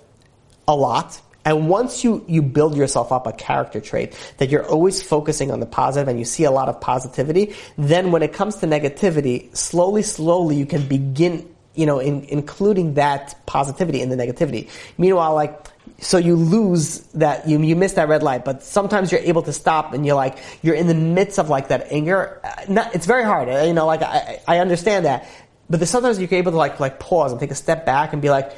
a lot. And once you, you build yourself up a character trait that you're always focusing on the positive and you see a lot of positivity, then when it comes to negativity, slowly, slowly you can begin, you know, in, including that positivity in the negativity. Meanwhile, like, so you lose that you you miss that red light but sometimes you're able to stop and you're like you're in the midst of like that anger uh, Not, it's very hard uh, you know like I, I understand that but sometimes you're able to like like pause and take a step back and be like,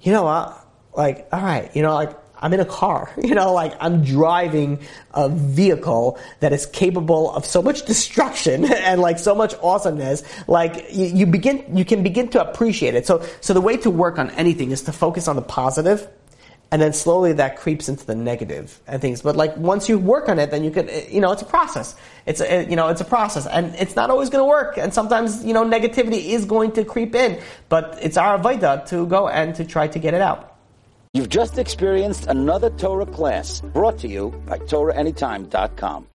you know what? Like, all right, you know, like I'm in a car, *laughs* you know, like I'm driving a vehicle that is capable of so much destruction *laughs* and like so much awesomeness. Like you, you begin, you can begin to appreciate it. So, so the way to work on anything is to focus on the positive and then slowly that creeps into the negative and things. But like once you work on it, then you can, you know, it's a process. It's a, you know, it's a process, and it's not always going to work. And sometimes, you know, negativity is going to creep in. But it's our avodah to go and to try to get it out. You've just experienced another Torah class brought to you by TorahAnytime.com.